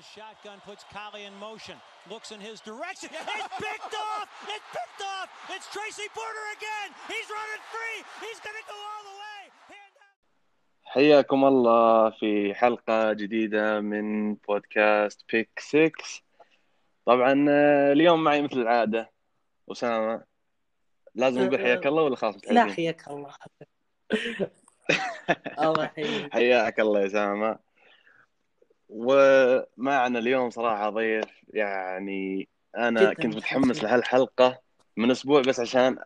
the shotgun, puts Collie in motion, looks in his direction. It's picked off! It's picked off! It's Tracy Porter again! He's running free! He's going to go all the way! حياكم الله في حلقة جديدة من بودكاست بيك 6 طبعا آه، اليوم معي مثل العادة أسامة لازم نقول حياك الله ولا خلاص لا؟ حياك الله الله يحييك حياك الله يا أسامة ومعنا اليوم صراحة ضيف يعني أنا جداً. كنت متحمس. لهالحلقة من أسبوع بس عشان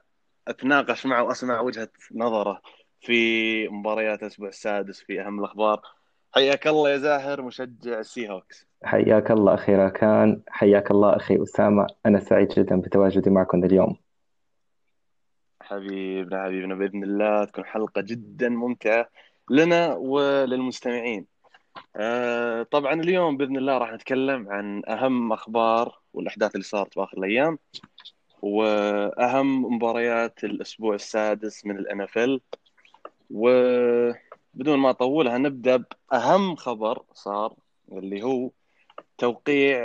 أتناقش معه وأسمع وجهة نظره في مباريات الأسبوع السادس في أهم الأخبار. حياك الله يا زاهر مشجع السي هوكس حياك الله أخي راكان حياك الله أخي أسامة. أنا سعيد جدا بتواجدي معكم اليوم. حبيبنا حبيبنا بإذن الله تكون حلقة جدا ممتعة لنا وللمستمعين. آه، طبعا اليوم بإذن الله راح نتكلم عن أهم أخبار والأحداث اللي صارت بآخر الأيام وأهم مباريات الأسبوع السادس من ال NFL وبدون ما أطولها نبدأ بأهم خبر صار اللي هو توقيع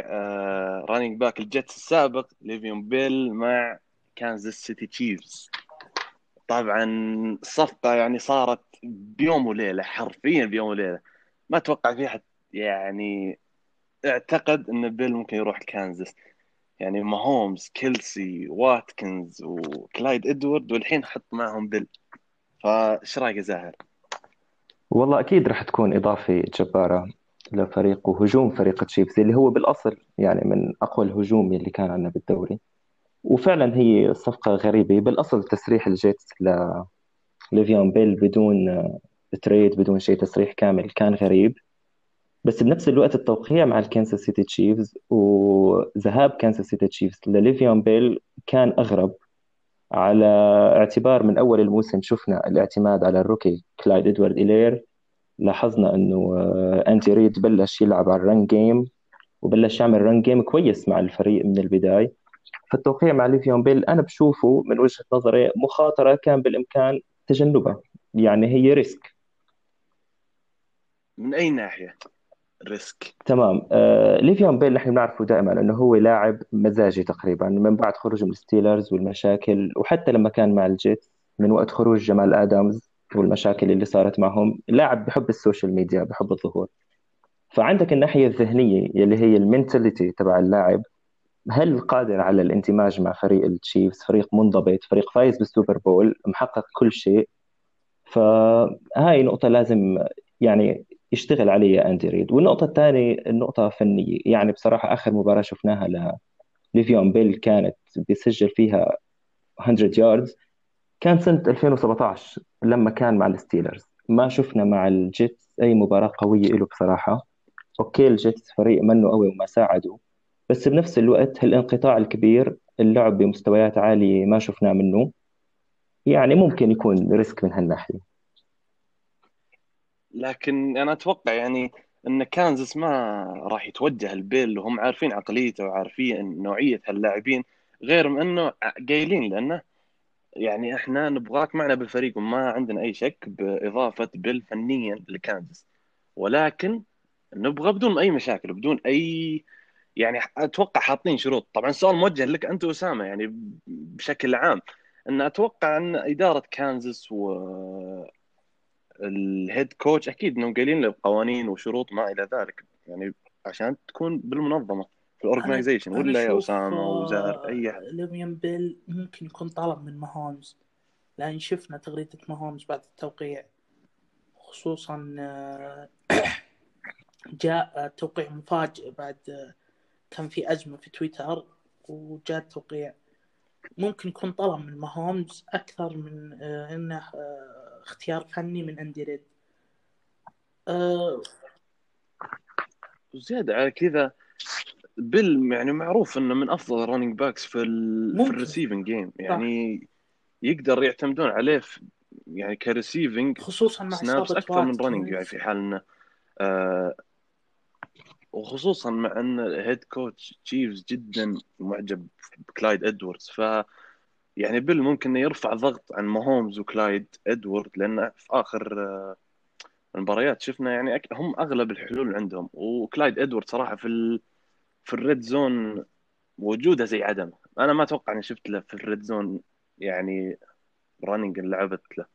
running back ال Jets السابق ليفيون بيل مع Kansas City Chiefs طبعا الصفقة يعني صارت بيوم وليلة حرفيا بيوم وليلة. ما أتوقع في حد يعني اعتقد إن بيل ممكن يروح كانزاس يعني ماهومز كيلسي واتكنز وكلايد إدوارد والحين حط معهم بيل. فايش رأيك يا زاهر؟ والله أكيد راح تكون إضافة جبارة لفريق وهجوم فريق Chiefs اللي هو بالأصل يعني من أقوى الهجوم اللي كان عندنا بالدوري. وفعلا هي صفقة غريبة. بالأصل تسريح ال Jets ل ليفيون بيل بدون trade بدون شيء تسريح كامل كان غريب. بس بنفس الوقت التوقيع مع ال Kansas City Chiefs وذهاب Kansas City Chiefs لليفيون بيل كان أغرب على اعتبار من أول الموسم شفنا الاعتماد على ال rookie كلايد إدوارد إيلير لاحظنا إنه آه، أندي ريد بلش يلعب على ال run game وبلش يعمل run game كويس مع الفريق من البداية. فالتوقيع مع ليفيون بيل أنا بشوفه من وجهة نظري مخاطرة كان بالإمكان تجنبها يعني هي risk. من أي ناحية؟ risk تمام. آه ليفيون بيل نحن بنعرفه دائما إنه هو لاعب مزاجي تقريبا من بعد خروج من ال Steelers والمشاكل وحتى لما كان مع ال Jets من وقت خروج جمال آدمز والمشاكل اللي صارت معهم لاعب بحب ال social media بحب الظهور. فعندك الناحية الذهنية يلي هي ال mentality تبع اللاعب هل قادر على الاندماج مع فريق ال Chiefs؟ فريق منضبط فريق فايز بال Super Bowl محقق كل شيء. فهاي نقطة لازم يعني يشتغل عليها أندي ريد. والنقطة الثانية النقطة فنية. يعني بصراحة آخر مباراة شفناها لليفيون بيل كانت بيسجل فيها 100 yards كان سنة 2017 لما كان مع ال Steelers. ما شفنا مع ال Jets أي مباراة قوية له بصراحة. okay ال Jets فريق منه قوي وما ساعده. بس بنفس الوقت هالانقطاع الكبير اللعب بمستويات عالية ما شفناه منه. يعني ممكن يكون risk من هالناحية. لكن أنا أتوقع يعني إن كانزاس ما راح يتوجه البيل وهم عارفين عقليته وعارفين نوعية هاللاعبين غير من إنه قايلين لأنه يعني إحنا نبغاك معنا بالفريق وما عندنا أي شك بإضافة بيل فنيا لكانزاس. ولكن نبغى بدون أي مشاكل بدون أي يعني أتوقع حاطين شروط. طبعا السؤال موجه لك أنت وأسامة يعني بشكل عام. إن أتوقع إن إدارة كانزاس و ال head coach أكيد إنهم قايلين له قوانين وشروط ما إلى ذلك. يعني عشان تكون بالمنظمة في ال organization ولا يا أسامة آه، وزاهر أي أحد. ليفيون بيل ممكن يكون طلب من ماهومز لأن شفنا تغريدة ماهومز بعد التوقيع. خصوصا آه، جاء توقيع مفاجئ بعد آه، كان في أزمة في تويتر وجاء التوقيع. ممكن يكون طلب من ماهومز أكثر من إنه آه، اختيار فني من أندي ريد. آه، وزياده على كذا بيل يعني معروف إنه من أفضل ال running backs في ال في. ال receiving game يعني يقدر يعتمدون عليه في يعني ك receiving خصوصا مع snaps أكثر من. running يعني في حال انه آه وخصوصا مع إن ال head coach Chiefs جدا معجب بكلايد ادواردز ف يعني بيل ممكن يرفع ضغط عن ماهومز وكلايد ادوارد لأنه في آخر آه المباريات شفنا يعني أك... هم أغلب الحلول عندهم. وكلايد ادوارد صراحة في ال... في ال red zone وجوده زي عدمه. أنا ما أتوقع إني شفت له في ال red zone يعني running لعبت له.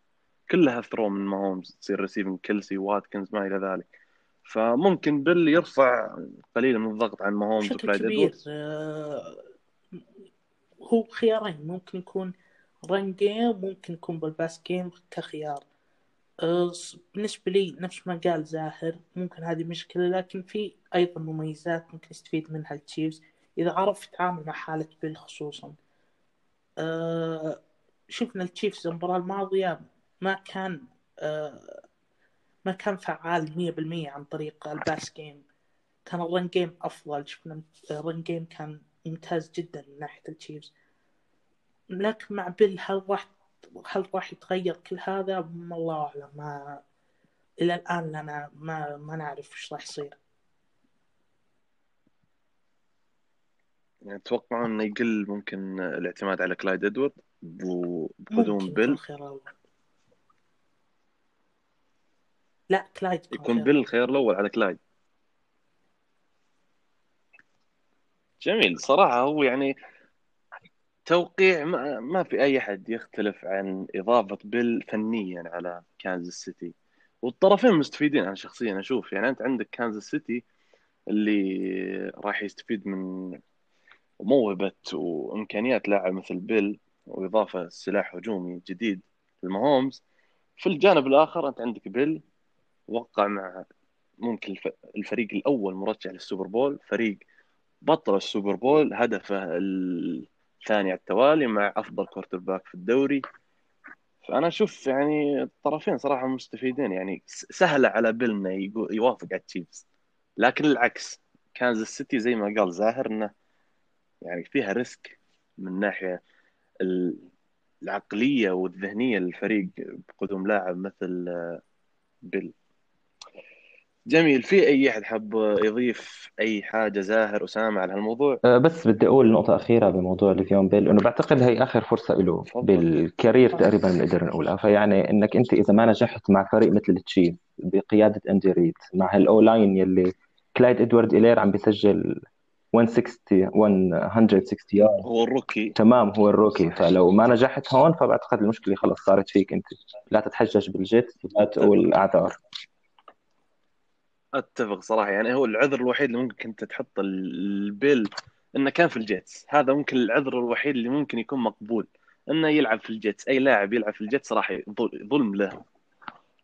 كلها throw من ماهومز تصير receiving كيلسي واتكنز ما إلى ذلك. فممكن بيل يرفع قليلا من الضغط عن ماهومز وكلايد كبير ادواردز آه، هو خيارين. ممكن يكون run game ممكن يكون بال pass game كخيار. آه، بالنسبة لي نفس ما قال زاهر ممكن هذه مشكلة لكن في أيضا مميزات ممكن يستفيد منها التشيفز. إذا عرف يتعامل مع حالة بيل خصوصا. آه، شفنا التشيفز المباراة الماضية ما كان آه، ما كان فعال مية بالمية عن طريق ال pass game كان ال run game أفضل. شفنا ال run game كان ممتاز جدا من ناحية التشيفز لكن مع بيل هل راح هل راح يتغير كل هذا؟ ما الله أعلم ما إلى الآن لنا ما ما نعرف إيش راح يصير. تتوقعون إنه يقل ممكن الاعتماد على كلايد إدوارد بقدوم بيل. لا كلايد يكون بيل الخيار الأول على كلايد. جميل. صراحة هو يعني توقيع ما, ما في أي أحد يختلف عن إضافة بيل فنيا على كانزاس سيتي. والطرفين مستفيدين أنا شخصيا أشوف. يعني أنت عندك كانزاس سيتي اللي راح يستفيد من موهبة وإمكانيات لاعب مثل بيل وإضافة سلاح هجومي جديد لماهومز في الجانب الآخر أنت عندك بيل وقع مع ممكن الف- الفريق الأول مرشح للسوبر بول فريق بطل السوبر بول هدفه الثاني على التوالي مع أفضل quarterback في الدوري. فأنا أشوف يعني الطرفين صراحة مستفيدين يعني س- سهلة على بيل إنه يقو- يوافق على التشيفز لكن العكس كانزاس سيتي زي ما قال زاهر إنه يعني فيها risk من ناحية ال- العقلية والذهنية للفريق بقدوم لاعب مثل بيل. جميل. في أي أحد حاب يضيف أي حاجة؟ زاهر أسامة على هالموضوع؟ أه، بس بدي أقول نقطة أخيرة بموضوع ليفيون بيل إنه بعتقد هي آخر فرصة له تفضل. بال career تقريبا بنقدر نقولها. فيعني إنك أنت إذا ما نجحت مع فريق مثل التشيف بقيادة أندي ريد مع هال O-line يلي كلايد إدوارد إلير عم بيسجل 160 160 يارد. هو ال rookie. تمام هو ال rookie. فلو ما نجحت هون فبعتقد المشكلة خلص صارت فيك أنت. لا تتحجج بالجيت لا تقول أعذار. أتفق صراحة. يعني هو العذر الوحيد اللي ممكن كنت تحط البيل إنه كان في الجيتس. هذا ممكن العذر الوحيد اللي ممكن يكون مقبول. إنه يلعب في الجيتس. أي لاعب يلعب في الجيتس ظل- ظلم له.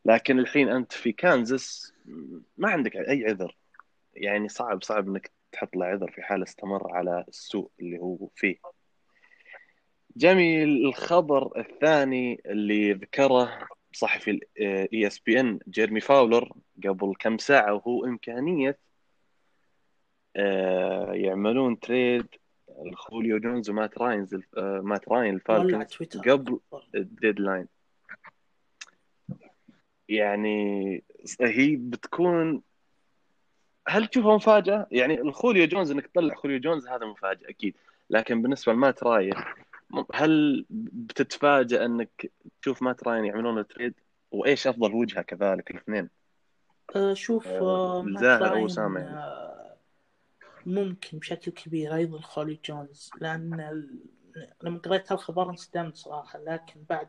لكن الحين أنت في كانزاس ما عندك أي عذر. يعني صعب صعب إنك تحط له عذر في حال استمر على السوء اللي هو فيه. جميل. الخبر الثاني اللي ذكره صحفي ESPN جيرمي فاولر قبل كم ساعة وهو إمكانية آه، يعملون trade خوليو جونز ومات راينز آه، مات راين الفالكنز قبل ال deadline. يعني هي بتكون هل تشوفها مفاجأة؟ يعني الخوليو جونز إنك تطلع خوليو جونز هذا مفاجأة أكيد. لكن بالنسبة لمات راين هل بتتفاجأ أنك تشوف مات راين يعملون تريد وإيش أفضل وجهة كذلك الاثنين؟ أه، شوف أه، مات الزاهر أو يعني أه، ممكن بشكل كبير أيضا خولي جونز ال- لما قريت هالخبر انصدمت صراحة لكن بعد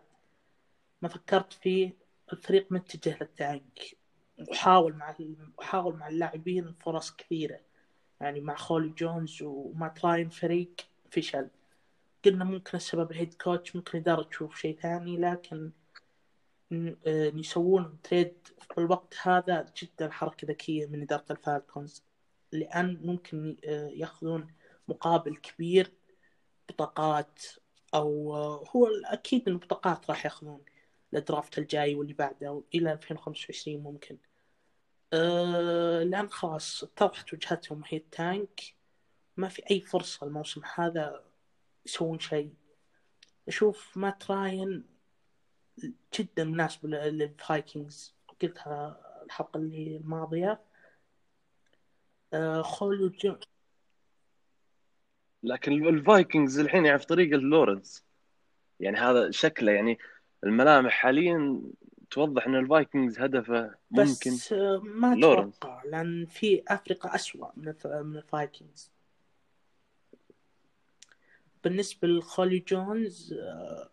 ما فكرت فيه الفريق متجه للتانك وحاول مع وحاول مع اللاعبين فرص كثيرة. يعني مع خولي جونز ومات راين فريق فشل. قلنا ممكن السبب ال head coach ممكن الإدارة تشوف شيء ثاني لكن آه، إن يسوون trade في الوقت هذا جدا حركة ذكية من إدارة الفالكونز لأن ممكن آه، يأخذون مقابل كبير بطاقات أو آه، هو أكيد إن بطاقات راح يأخذون ال draft الجاي واللي بعده إلى 2025 ممكن. لأن خلاص اتضحت وجهتهم هي ال tank ما في أي فرصة الموسم هذا يسوون شيء. أشوف مات راين جدا مناسب لل- للفايكنجز. قلتها الحلقة اللي الماضية آه، خوليو جو لكن الفايكنجز الحين يعني في طريق لورنس. يعني هذا شكله يعني الملامح حاليا توضح إن الفايكنجز هدفه ممكن بس آه، ما لورنس. أتوقع لأن في أفريقيا الف- من الفايكنجز. بالنسبة لخولي جونز آه،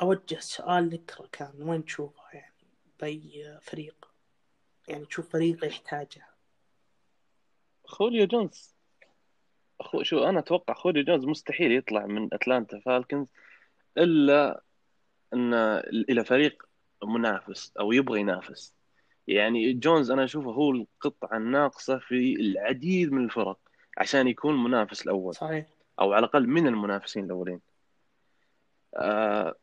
أوجه سؤال لك كان وين تشوفه يعني بأي فريق؟ يعني تشوف فريق يحتاجه. خوليو جونز. أخو شو أنا أتوقع خوليو جونز مستحيل يطلع من أتلانتا فالكنز إلا إن إلى فريق منافس أو يبغى ينافس. يعني جونز أنا أشوفه هو القطعة الناقصة في العديد من الفرق. عشان يكون منافس الأول. صحيح. أو على الأقل من المنافسين الأولين. آه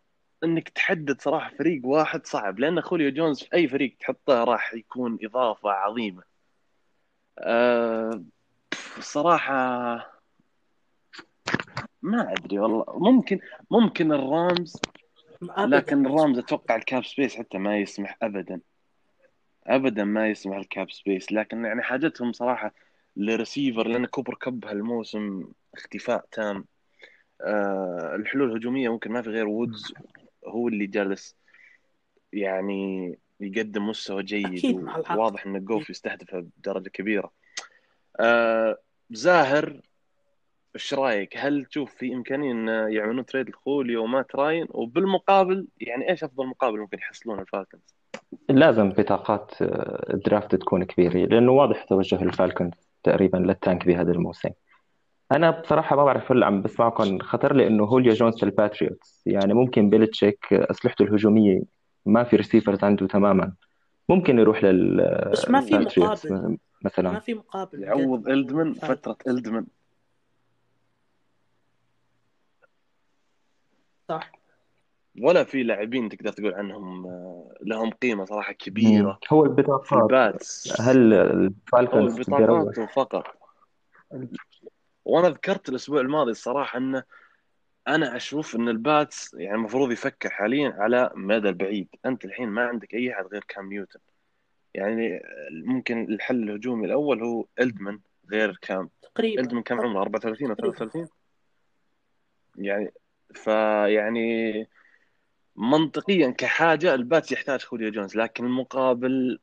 إنك تحدد صراحة فريق واحد صعب لأن خوليو جونز في أي فريق تحطه راح يكون إضافة عظيمة. آه الصراحه ما أدري والله. ممكن ممكن الرامز لكن الرامز. أتوقع ال cap space حتى ما يسمح ابدا. ابدا ما يسمح ال cap space لكن يعني حاجتهم صراحة لريسيفر لأن كوبر كب هالموسم اختفاء تام آه الحلول الهجومية ممكن ما في غير وودز هو اللي جالس يعني يقدم مستوى جيد. وواضح إن جوف يستهدفه بدرجة كبيرة آه زاهر إيش رأيك؟ هل تشوف في إمكانية إن يعملون trade لخوليو ومات راين وبالمقابل يعني إيش أفضل مقابل ممكن يحصلونه الفالكنز؟ لازم بطاقات آه، ال draft تكون كبيرة لأنه واضح توجه الفالكون تقريبا لل tank بهذا الموسم. أنا بصراحة ما بعرف هلأ عم بسمعكم خطر لي إنه خوليو جونز للباتريوتس يعني ممكن بيلتشيك أسلحته الهجومية ما في receivers عنده تماما. ممكن يروح بس ما في مقابل. ما مثلا في مقابل يعوض فالكون. فترة إدلمن صح. ولا في لاعبين تقدر تقول عنهم آه، لهم قيمة صراحة كبيرة. هو البطاقات. الباتس هل هو الفالكونز البطاقات فقط. وأنا ذكرت الأسبوع الماضي الصراحة إنه أنا أشوف إن الباتس يعني المفروض يفكر حاليا على مدى البعيد أنت الحين ما عندك أي أحد غير كام نيوتن. يعني ممكن الحل الهجومي الأول هو إيدلمان غير كام. تقريبا. إيدلمان كم عمره؟ 34 أو 33 يعني فيعني منطقيا كحاجة الباتس يحتاج خوليو جونز لكن المقابل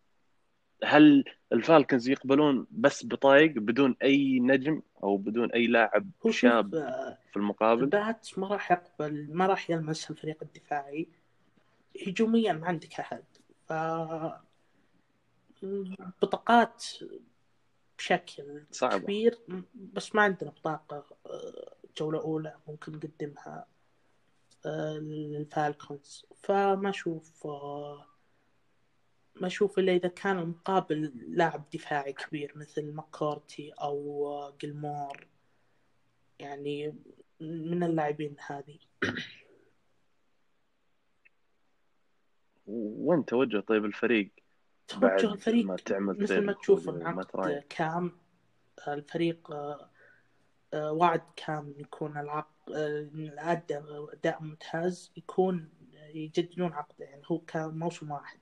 هل الفالكنز يقبلون بس بطايق بدون أي نجم أو بدون أي لاعب شاب آه، في المقابل؟ الباتس ما راح يقبل ما راح يلمس الفريق الدفاعي هجوميا ما عندك أحد. ف بطاقات بشكل صعبة. كبير بس ما عندنا بطاقة آه، جولة أولى ممكن نقدمها. للفالكونز. فما أشوف ما أشوف إلا إذا كان المقابل لاعب دفاعي كبير مثل ماكورتي أو جلمور يعني من اللاعبين هذه. وين توجه طيب الفريق توجه الفريق ما تعمل مثل ما تشوف لخوليو ان ومات راين. عقد كام الفريق آه، آه، وعد كام يكون العقد الأداء أداء ممتاز يكون يجددون عقده يعني هو كان موسم واحد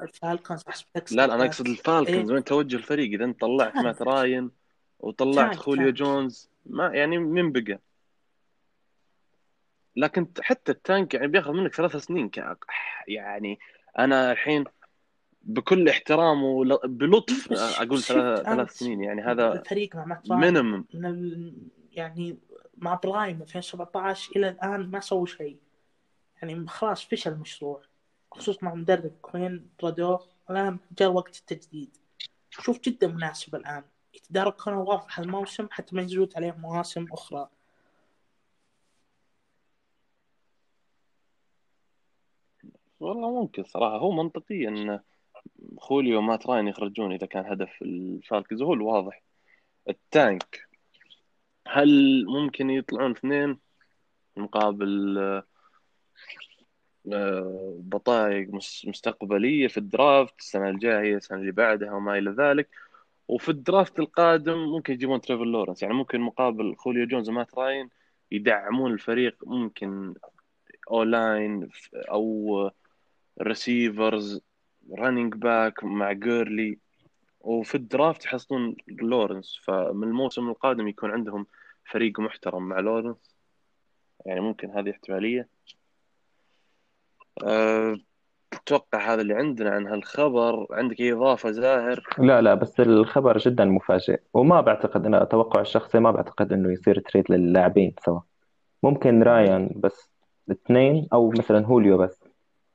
الفالكونز احسب لا لا أنا أقصد الفالكنز إيه. وين توجه الفريق إذا أنت طلعت. مات راين وطلعت خوليو. جونز ما يعني من بقى لكن حتى ال tank يعني بياخذ منك ثلاث سنين. يعني أنا الحين بكل احترام ول... بلطف بس أقول ثلاث ثلاث سنين يعني هذا الفريق مع مات minimum من ال... يعني مع prime 2017 إلى الآن ما سووا شيء. يعني خلاص فشل المشروع خصوصا مع مدرب كوين رادوف الآن جاء وقت التجديد. شوف جدا مناسب الآن. يتدارك كونر واضح الموسم حتى ما يزود عليه مواسم أخرى. والله ممكن صراحة. هو منطقي ان خوليو ومات راين يخرجون إذا كان هدف الفالكنز هو الواضح. التانك هل ممكن يطلعون اثنين مقابل آه، بطايق مس- مستقبلية في ال draft؟ السنة الجاية السنة اللي بعدها وما إلى ذلك. وفي ال draft القادم ممكن يجيبون تريفر لورنس. يعني ممكن مقابل خوليو جونز ومات راين يدعمون الفريق. ممكن O-line أو receivers running back مع جيرلي وفي ال draft يحصلون لورنس فمن الموسم القادم يكون عندهم فريق محترم مع لورنس يعني ممكن هذه احتمالية. أه، أتوقع هذا اللي عندنا عن هالخبر. عندك إضافة زاهر؟ لا لا بس الخبر جدا مفاجئ. وما بعتقد أنا أتوقع الشخصي ما بعتقد إنه يصير تريد للاعبين سوا. ممكن رايان بس اثنين أو مثلا هوليو بس.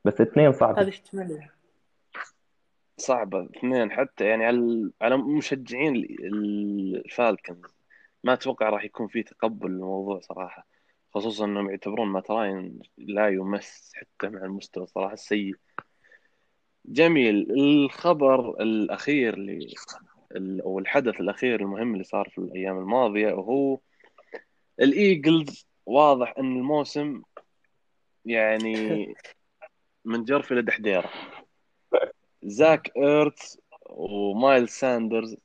بس اثنين صعب. هذه احتمالية. صعبة اثنين حتى يعني على على مشجعين ال- الفالكنز. ما أتوقع راح يكون في تقبل للموضوع صراحة. خصوصا إنهم يعتبرون مات راين لا يمس حتى مع المستوى صراحة السيء. جميل. الخبر الأخير اللي ال- أو الحدث الأخير المهم اللي صار في الأيام الماضية وهو الإيجلز. واضح إن الموسم يعني من جرف إلى دحديرة. زاك ايرتس ومايلز ساندرز.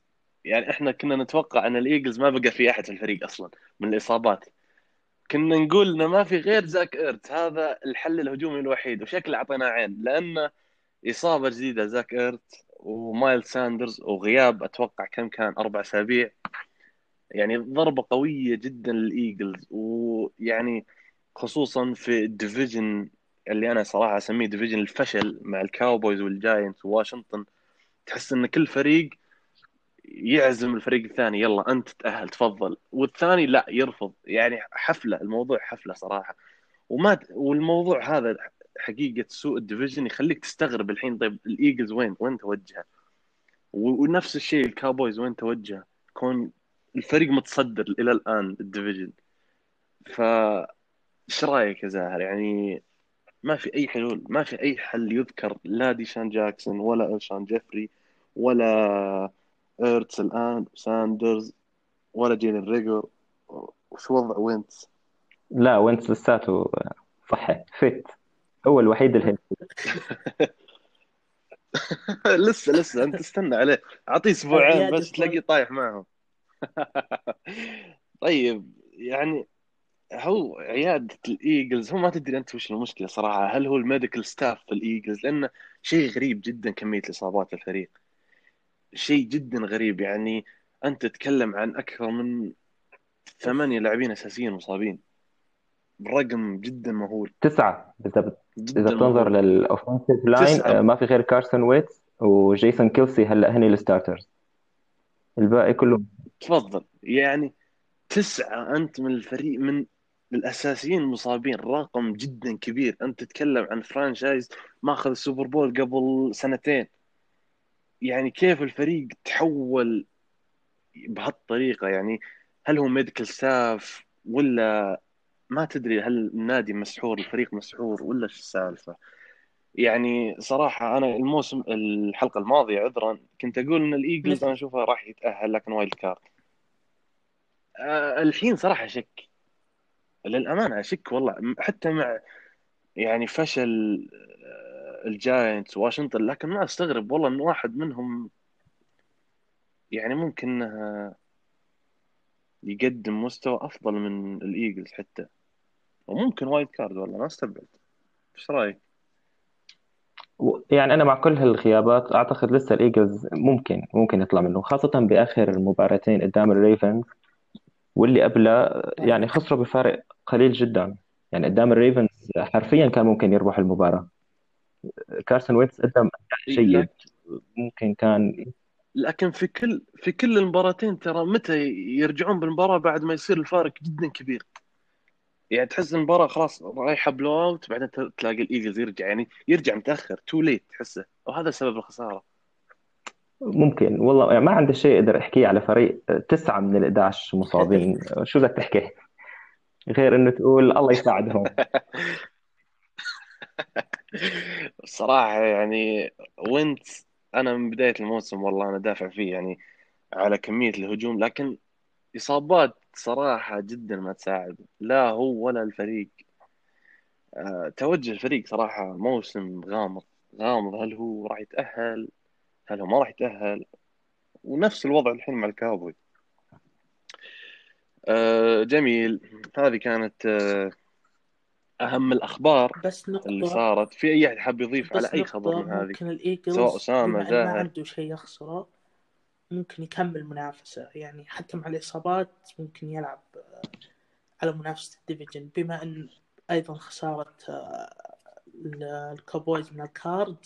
يعني إحنا كنا نتوقع أن الإيجلز ما بقى في أحد في الفريق أصلا من الإصابات. كنا نقول إنه ما في غير زاك ايرتس هذا الحل الهجومي الوحيد وشكله اعطيناه عين لأنه إصابة جديدة زاك ايرتس ومايلز ساندرز وغياب أتوقع كم كان أربع أسابيع. يعني ضربة قوية جدا للإيجلز. ويعني خصوصا في ال division اللي أنا صراحة أسميه division الفشل مع الكاوبويز والجاينتس وواشنطن. تحس إن كل فريق يعزم الفريق الثاني يلا أنت تأهل تفضل. والثاني لا يرفض. يعني حفلة الموضوع حفلة صراحة. وما والموضوع هذا حقيقة سوء ال division يخليك تستغرب الحين. طيب الإيجلز وين؟ وين توجهه ونفس الشيء الكاوبويز وين توجه؟ كون الفريق متصدر إلى الآن ال division ف إيش رأيك يا زاهر؟ يعني ما في أي حلول ما في أي حل يذكر لا ديشان جاكسون ولا ألشون جيفري ولا إيرتس الآن ساندرز ولا جيلين ريجر وش وضع وينتس؟ لا وينتس لساته صحي fit هو الوحيد اللي لسه لسه أنت استنى عليه. أعطيه أسبوعين بس تلاقيه طايح معهم طيب يعني هو عيادة الإيجلز هو ما تدري أنت وش المشكلة صراحة. هل هو ال medical staff في الإيجلز؟ لأنه شيء غريب جدا كمية الإصابات في الفريق. شيء جدا غريب يعني أنت تتكلم عن أكثر من ثمانية لاعبين أساسيين مصابين رقم جدا مهول. تسعة. بالضبط جدا إذا بتنظر مهول. لل offensive line ما في غير كارسون وينتس وجيسون كيلسي هلا هني ال starters الباقي كله تفضل. يعني تسعة أنت من الفريق من الأساسيين المصابين رقم جدا كبير. أنت تتكلم عن franchise ماخذ ال Super Bowl قبل سنتين. يعني كيف الفريق تحول بهالطريقة؟ يعني هل هو medical staff ولا ما تدري هل النادي مسحور الفريق مسحور ولا إيش السالفة؟ يعني صراحة أنا الموسم الحلقة الماضية عذرا كنت أقول إن الإيجلز مثل أنا أشوفها راح يتأهل لكن wild card. أه الحين صراحة شك. للأمانة أشك والله. حتى مع يعني فشل آه، الجاينتس واشنطن لكن ما أستغرب والله إن واحد منهم يعني ممكن إنه يقدم مستوى أفضل من الإيجلز حتى. وممكن wild card والله ما أستبعد. إيش رأيك؟ و- يعني أنا مع كل هالغيابات أعتقد لسه الإيجلز ممكن ممكن يطلع منه خاصة بآخر مباراتين قدام الريفنز. واللي قبلها يعني خسروا بفارق قليل جدا. يعني قدام الريفنز حرفيا كان ممكن يربح المباراة. كارسون وينتز قدم أداء جيد. ممكن كان لكن في كل في كل المباراتين ترى متى يرجعون بالمباراة بعد ما يصير الفارق جدا كبير. يعني تحس المباراة خلاص رايحة blowout بعدين ت- تلاقي الإيجلز يرجع. يعني يرجع متأخر too late تحسه. وهذا سبب الخسارة. ممكن. والله يعني ما عندي شيء أقدر أحكيه على فريق تسعة من ال 11 مصابين. شو بدك تحكي؟ غير إنه تقول الله يساعدهم. الصراحة يعني وينت أنا من بداية الموسم والله أنا دافع فيه يعني على كمية الهجوم لكن إصابات صراحة جدا ما تساعد. لا هو ولا الفريق. أه توجه الفريق صراحة موسم غامض غامض. هل هو راح يتأهل؟ هل هو ما راح يتأهل. ونفس الوضع الحين مع الكاوبوي. أه جميل. هذه كانت أه أهم الأخبار بس اللي نقطة صارت. في أي أحد حاب يضيف على أي خبر من هذه؟ ممكن سواء الإيجلز أسامة بما إنه ما زاهر عنده شيء يخسره ممكن يكمل منافسة. يعني حتى مع الإصابات ممكن يلعب آه، على منافسة ال division. بما أن أيضا خسارة آه، ال- الكاوبويز من الكارد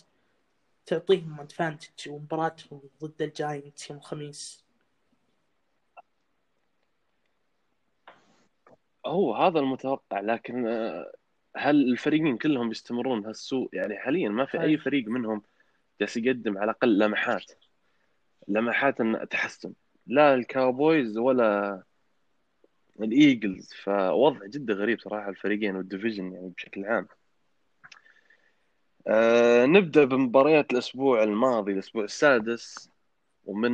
تعطيهم advantage ومباراتهم ضد الجاينتس يوم الخميس. هو هذا المتوقع لكن آه، هل الفريقين كلهم بيستمرون هالسوء؟ يعني حاليا ما في أي. فريق منهم جالس يقدم على الأقل لمحات. لمحات إن تحسن. لا الكاوبويز ولا الإيجلز فوضع جدا غريب صراحة الفريقين وال division يعني بشكل عام. آه نبدأ بمباريات الأسبوع الماضي الأسبوع السادس ومن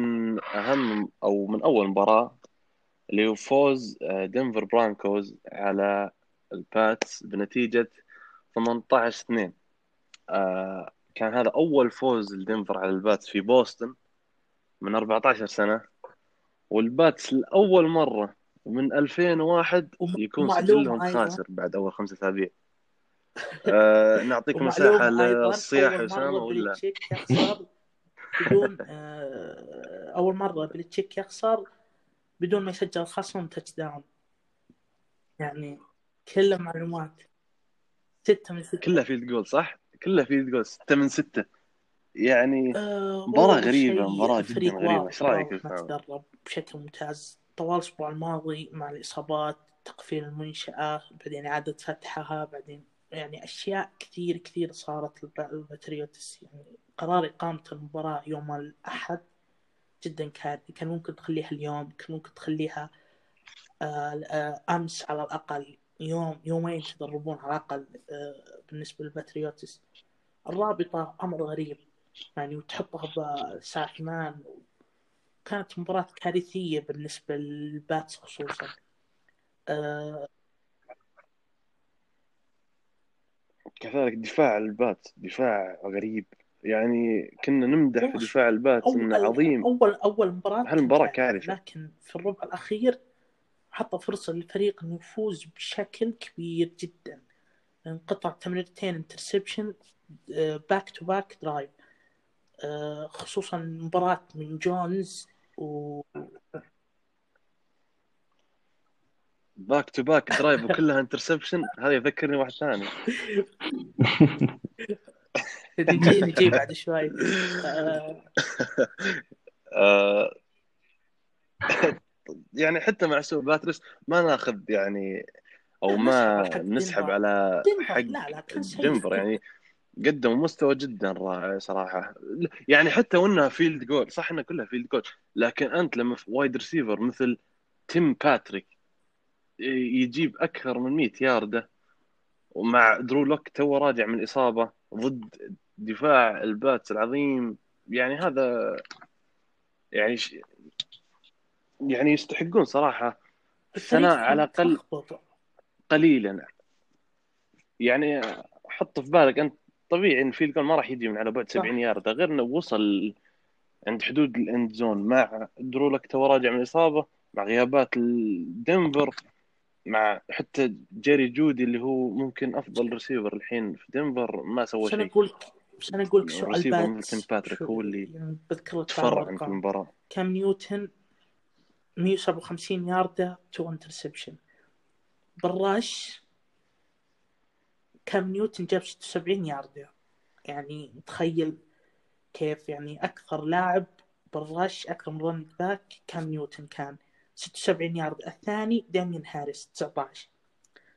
أهم أو من أول مباراة اللي هو فوز آه، دنفر برونكوز على الباتس بنتيجة 18 2 آه كان هذا أول فوز لدنفر على الباتس في بوسطن من 14 سنة. والباتس لأول مرة من 2001 وم- يكون سجلهم. خاسر بعد أول خمسة أسابيع. آه نعطيك مساحة للصياح اسامه ولا بدون آه، أول مرة بليتشيك يخسر بدون ما يسجل خصم touchdown يعني كله معلومات ستة من ستة كلها field goal صح؟ كلها field goal 6 من 6 يعني آه، مباراة غريبة، مباراة جداً غريبة. واضح يا ما؟ تدرب بشكل ممتاز طوال الأسبوع الماضي مع الإصابات تقفيل المنشأة بعدين إعادة فتحها بعدين يعني أشياء كثير كثير صارت للب- للباتريوتس. يعني قرار إقامة المباراة يوم الأحد جدا كارثي كان ممكن تخليها اليوم كان ممكن تخليها آه، آه، أمس على الأقل يوم يومين تدربون على الأقل آه، بالنسبة للباتريوتس. الرابطة أمر غريب. يعني وتحطها بساعة ثمان كانت مباراة كارثية بالنسبة للباتس خصوصا آه، كذلك دفاع البات دفاع غريب. يعني كنا نمدح في دفاع البات إنه عظيم. أول مباراة هالمباراة كانت كارثة. لكن في الربع الأخير حط فرصة للفريق إنه يفوز بشكل كبير جدا. انقطع تمريرتين interception back to back drive خصوصا مباراة من جونز و back to back drive وكلها interception هذا يذكرني واحد ثاني. نجي نجي بعد شوي. آه، يعني حتى مع سوء باتريوتس ما ناخذ يعني أو ما نسحب. على حق دنفر يعني قدموا مستوى جدا رائع صراحة. يعني حتى وإنها field goal صح إنها كلها field goal لكن أنت لما في wide receiver مثل تيم باتريك يجيب أكثر من 100 ياردة. ومع درو لوك توه راجع من إصابة ضد دفاع الباتس العظيم. يعني هذا يعني ش... يعني يستحقون صراحة. الثناء على الأقل. قليلا. يعني حط في بالك أنت طبيعي إن field goal ما راح يجي من على بعد صح. 70 ياردة غير إنه وصل عند حدود ال end zone مع درو لوك توه راجع من الاصابه مع غيابات الدنفر مع حتى جيري جودي اللي هو ممكن أفضل ريسيفر الحين في دنفر ما سوى بس أنا شيء. أقول أنا أقول لك سؤال ريسيفر بات مثل تيم باتريك هو اللي يعني تفرع في المباراة. كام نيوتن؟ 157 ياردة تو انترسبشن بالرش كام نيوتن جاب 76 ياردة؟ يعني تخيل كيف يعني أكثر لاعب بالرش أكثر من باك كام نيوتن كان. 76 يارد. الثاني دامين هاريس 19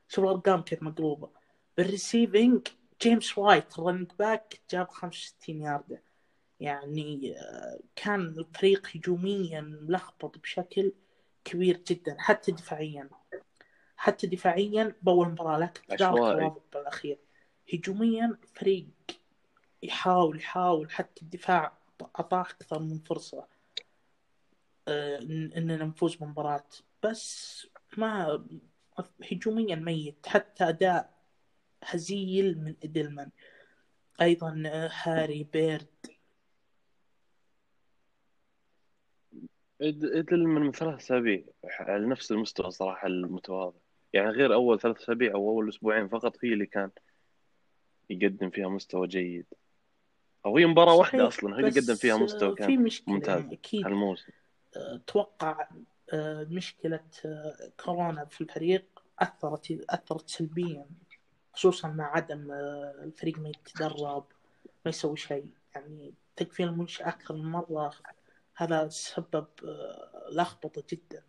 شوف الارقام كيف مقلوبة. بال receiving جيمس وايت running back جاب 65 ياردة يعني آه، كان الفريق هجوميا ملخبط بشكل كبير جدا حتى دفاعيا. حتى دفاعيا بأول مباراة لكن. الوضع بالأخير. هجوميا فريق يحاول يحاول حتى الدفاع أعطاه أكثر من فرصة. إن- اننا نفوز بالمباراة بس ما هجوميا ميت حتى أداء هزيل من ادلمان أيضا آه، هاري بيرد. إدلمان من ثلاث أسابيع على نفس المستوى صراحة المتواضع. يعني غير أول ثلاث أسابيع أو أول أسبوعين فقط هي اللي كان يقدم فيها مستوى جيد. أو هي مباراة واحدة أصلا هي اللي قدم فيها آه، مستوى في كان مشكلة ممتاز أكيد. هالموسم. أتوقع آه، مشكلة آه، كورونا في الفريق أثرت أثرت سلبيا خصوصا مع عدم آه، الفريق ما يتدرب ما يسوي شيء. يعني تكفين المنشأ أكثر من مرة هذا سبب لخبطة جدا.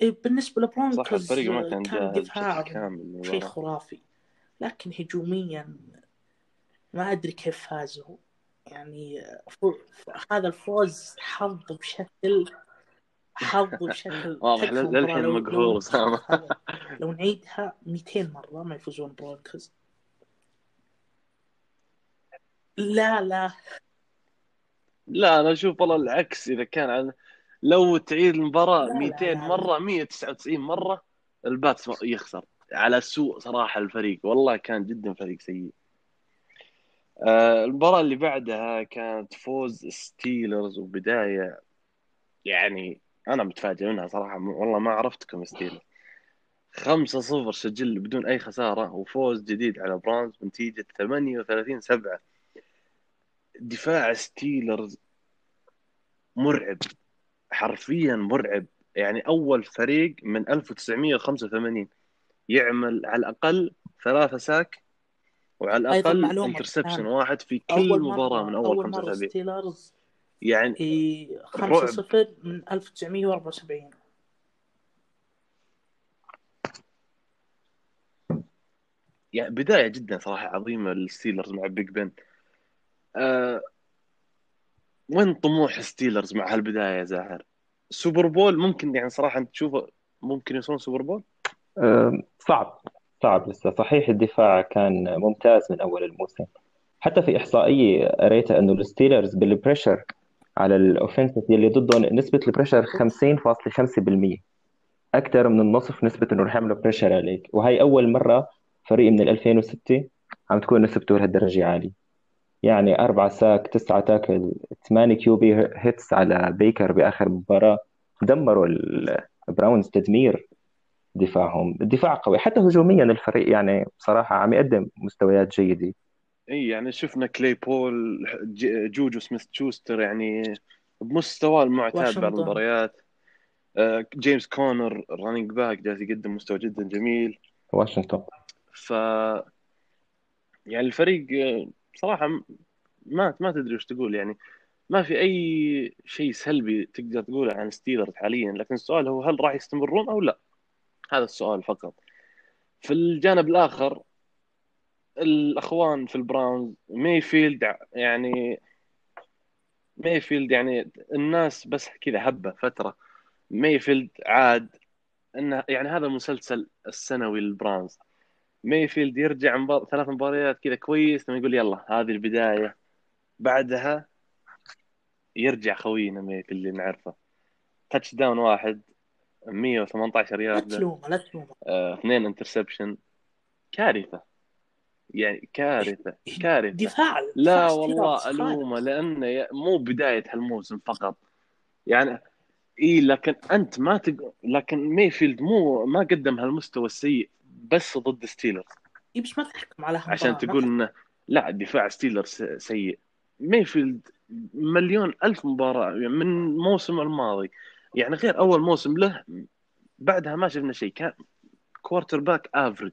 إيه، بالنسبة لبرونكوز كان كامل شيء خرافي لكن هجوميا ما أدري كيف فازوا. يعني هذا الفوز حظ بشكل حظ بشكل واضح للحين مقهور هذا- لو نعيدها 200 مرة ما يفوزون برونكوز لا لا. لا أنا أشوف والله العكس إذا كان عن لو تعيد لا 200 لا لا. مرة 199 مرة الباتس يخسر. على سوء صراحة الفريق والله كان جدا فريق سيء. المباراة اللي بعدها كانت فوز ستيلرز وبداية يعني أنا متفاجئ منها صراحة والله ما عرفتكم ستيلرز خمسة صفر سجل بدون أي خسارة وفوز جديد على براونز بنتيجة 38 سبعة. دفاع ستيلرز مرعب حرفيا مرعب. يعني أول فريق من 1985 يعمل على الأقل ثلاثة sack وعلى معلومة. interception كان واحد في كل مرة من أول أول أسابيع ستيلرز يعني إيه، خمسة رعب. صفر من 1974 يعني بداية جدا صراحة عظيمة للستيلرز مع بيج بن أه وين طموح ستيلرز مع هالبداية يا زاهر؟ Super Bowl ممكن يعني صراحة أنت تشوفه ممكن يوصلون Super Bowl أم، صعب. صعب لسه. صحيح الدفاع كان ممتاز من أول الموسم. حتى في إحصائية قريتها إنه الستيلرز بال pressure على ال offensive اللي ضدهم نسبة ال pressure 50.5% أكثر من النصف نسبة إنه رح يعملوا pressure عليك. وهي أول مرة فريق من 2006 عم تكون نسبته لهالدرجة عالية. يعني أربعة sack تسعة تاكل ثمانية QB hits على بيكر بآخر مباراة. دمروا البراونز تدمير. دفاعهم. الدفاع قوي. حتى هجوميا الفريق يعني بصراحة عم يقدم مستويات جيدة. إي يعني شفنا كلايبول جوجو سميث شوستر يعني بمستواه المعتاد بعض واشنطن. المباريات آه، جيمس كونر running back جالس يقدم مستوى جدا جميل. واشنطن. ف يعني الفريق آه، صراحة ما ما تدري وش تقول يعني ما في أي شيء سلبي تقدر تقوله عن ستيلرز حاليا لكن السؤال هو هل راح يستمرون أو لا؟ هذا السؤال فقط. في الجانب الآخر الأخوان في البراونز مايفيلد يعني مايفيلد يعني الناس بس كذا هبة فترة. مايفيلد عاد إنه يعني هذا المسلسل السنوي للبراونز. مايفيلد يرجع مبار... ثلاث مباريات كذا كويس ثم يقول يلا هذه البداية. بعدها يرجع خوينا مايفيلد اللي نعرفه. touchdown واحد. 118 لا يارده تلومه لا تلومه آه، اثنين interception. كارثة. يعني كارثة كارثة. دفاع لا والله ألومه لأنه مو بداية هالموسم فقط. يعني إي لكن أنت ما تق... لكن ميفيلد مو ما قدم هالمستوى السيء بس ضد ستيلرز. إيه بس ما تحكم على عشان تقول انه لا دفاع ستيلرز سيء. ميفيلد مليون ألف مباراة يعني من الموسم الماضي. يعني غير أول موسم له بعدها ما شفنا شيء. كان quarterback average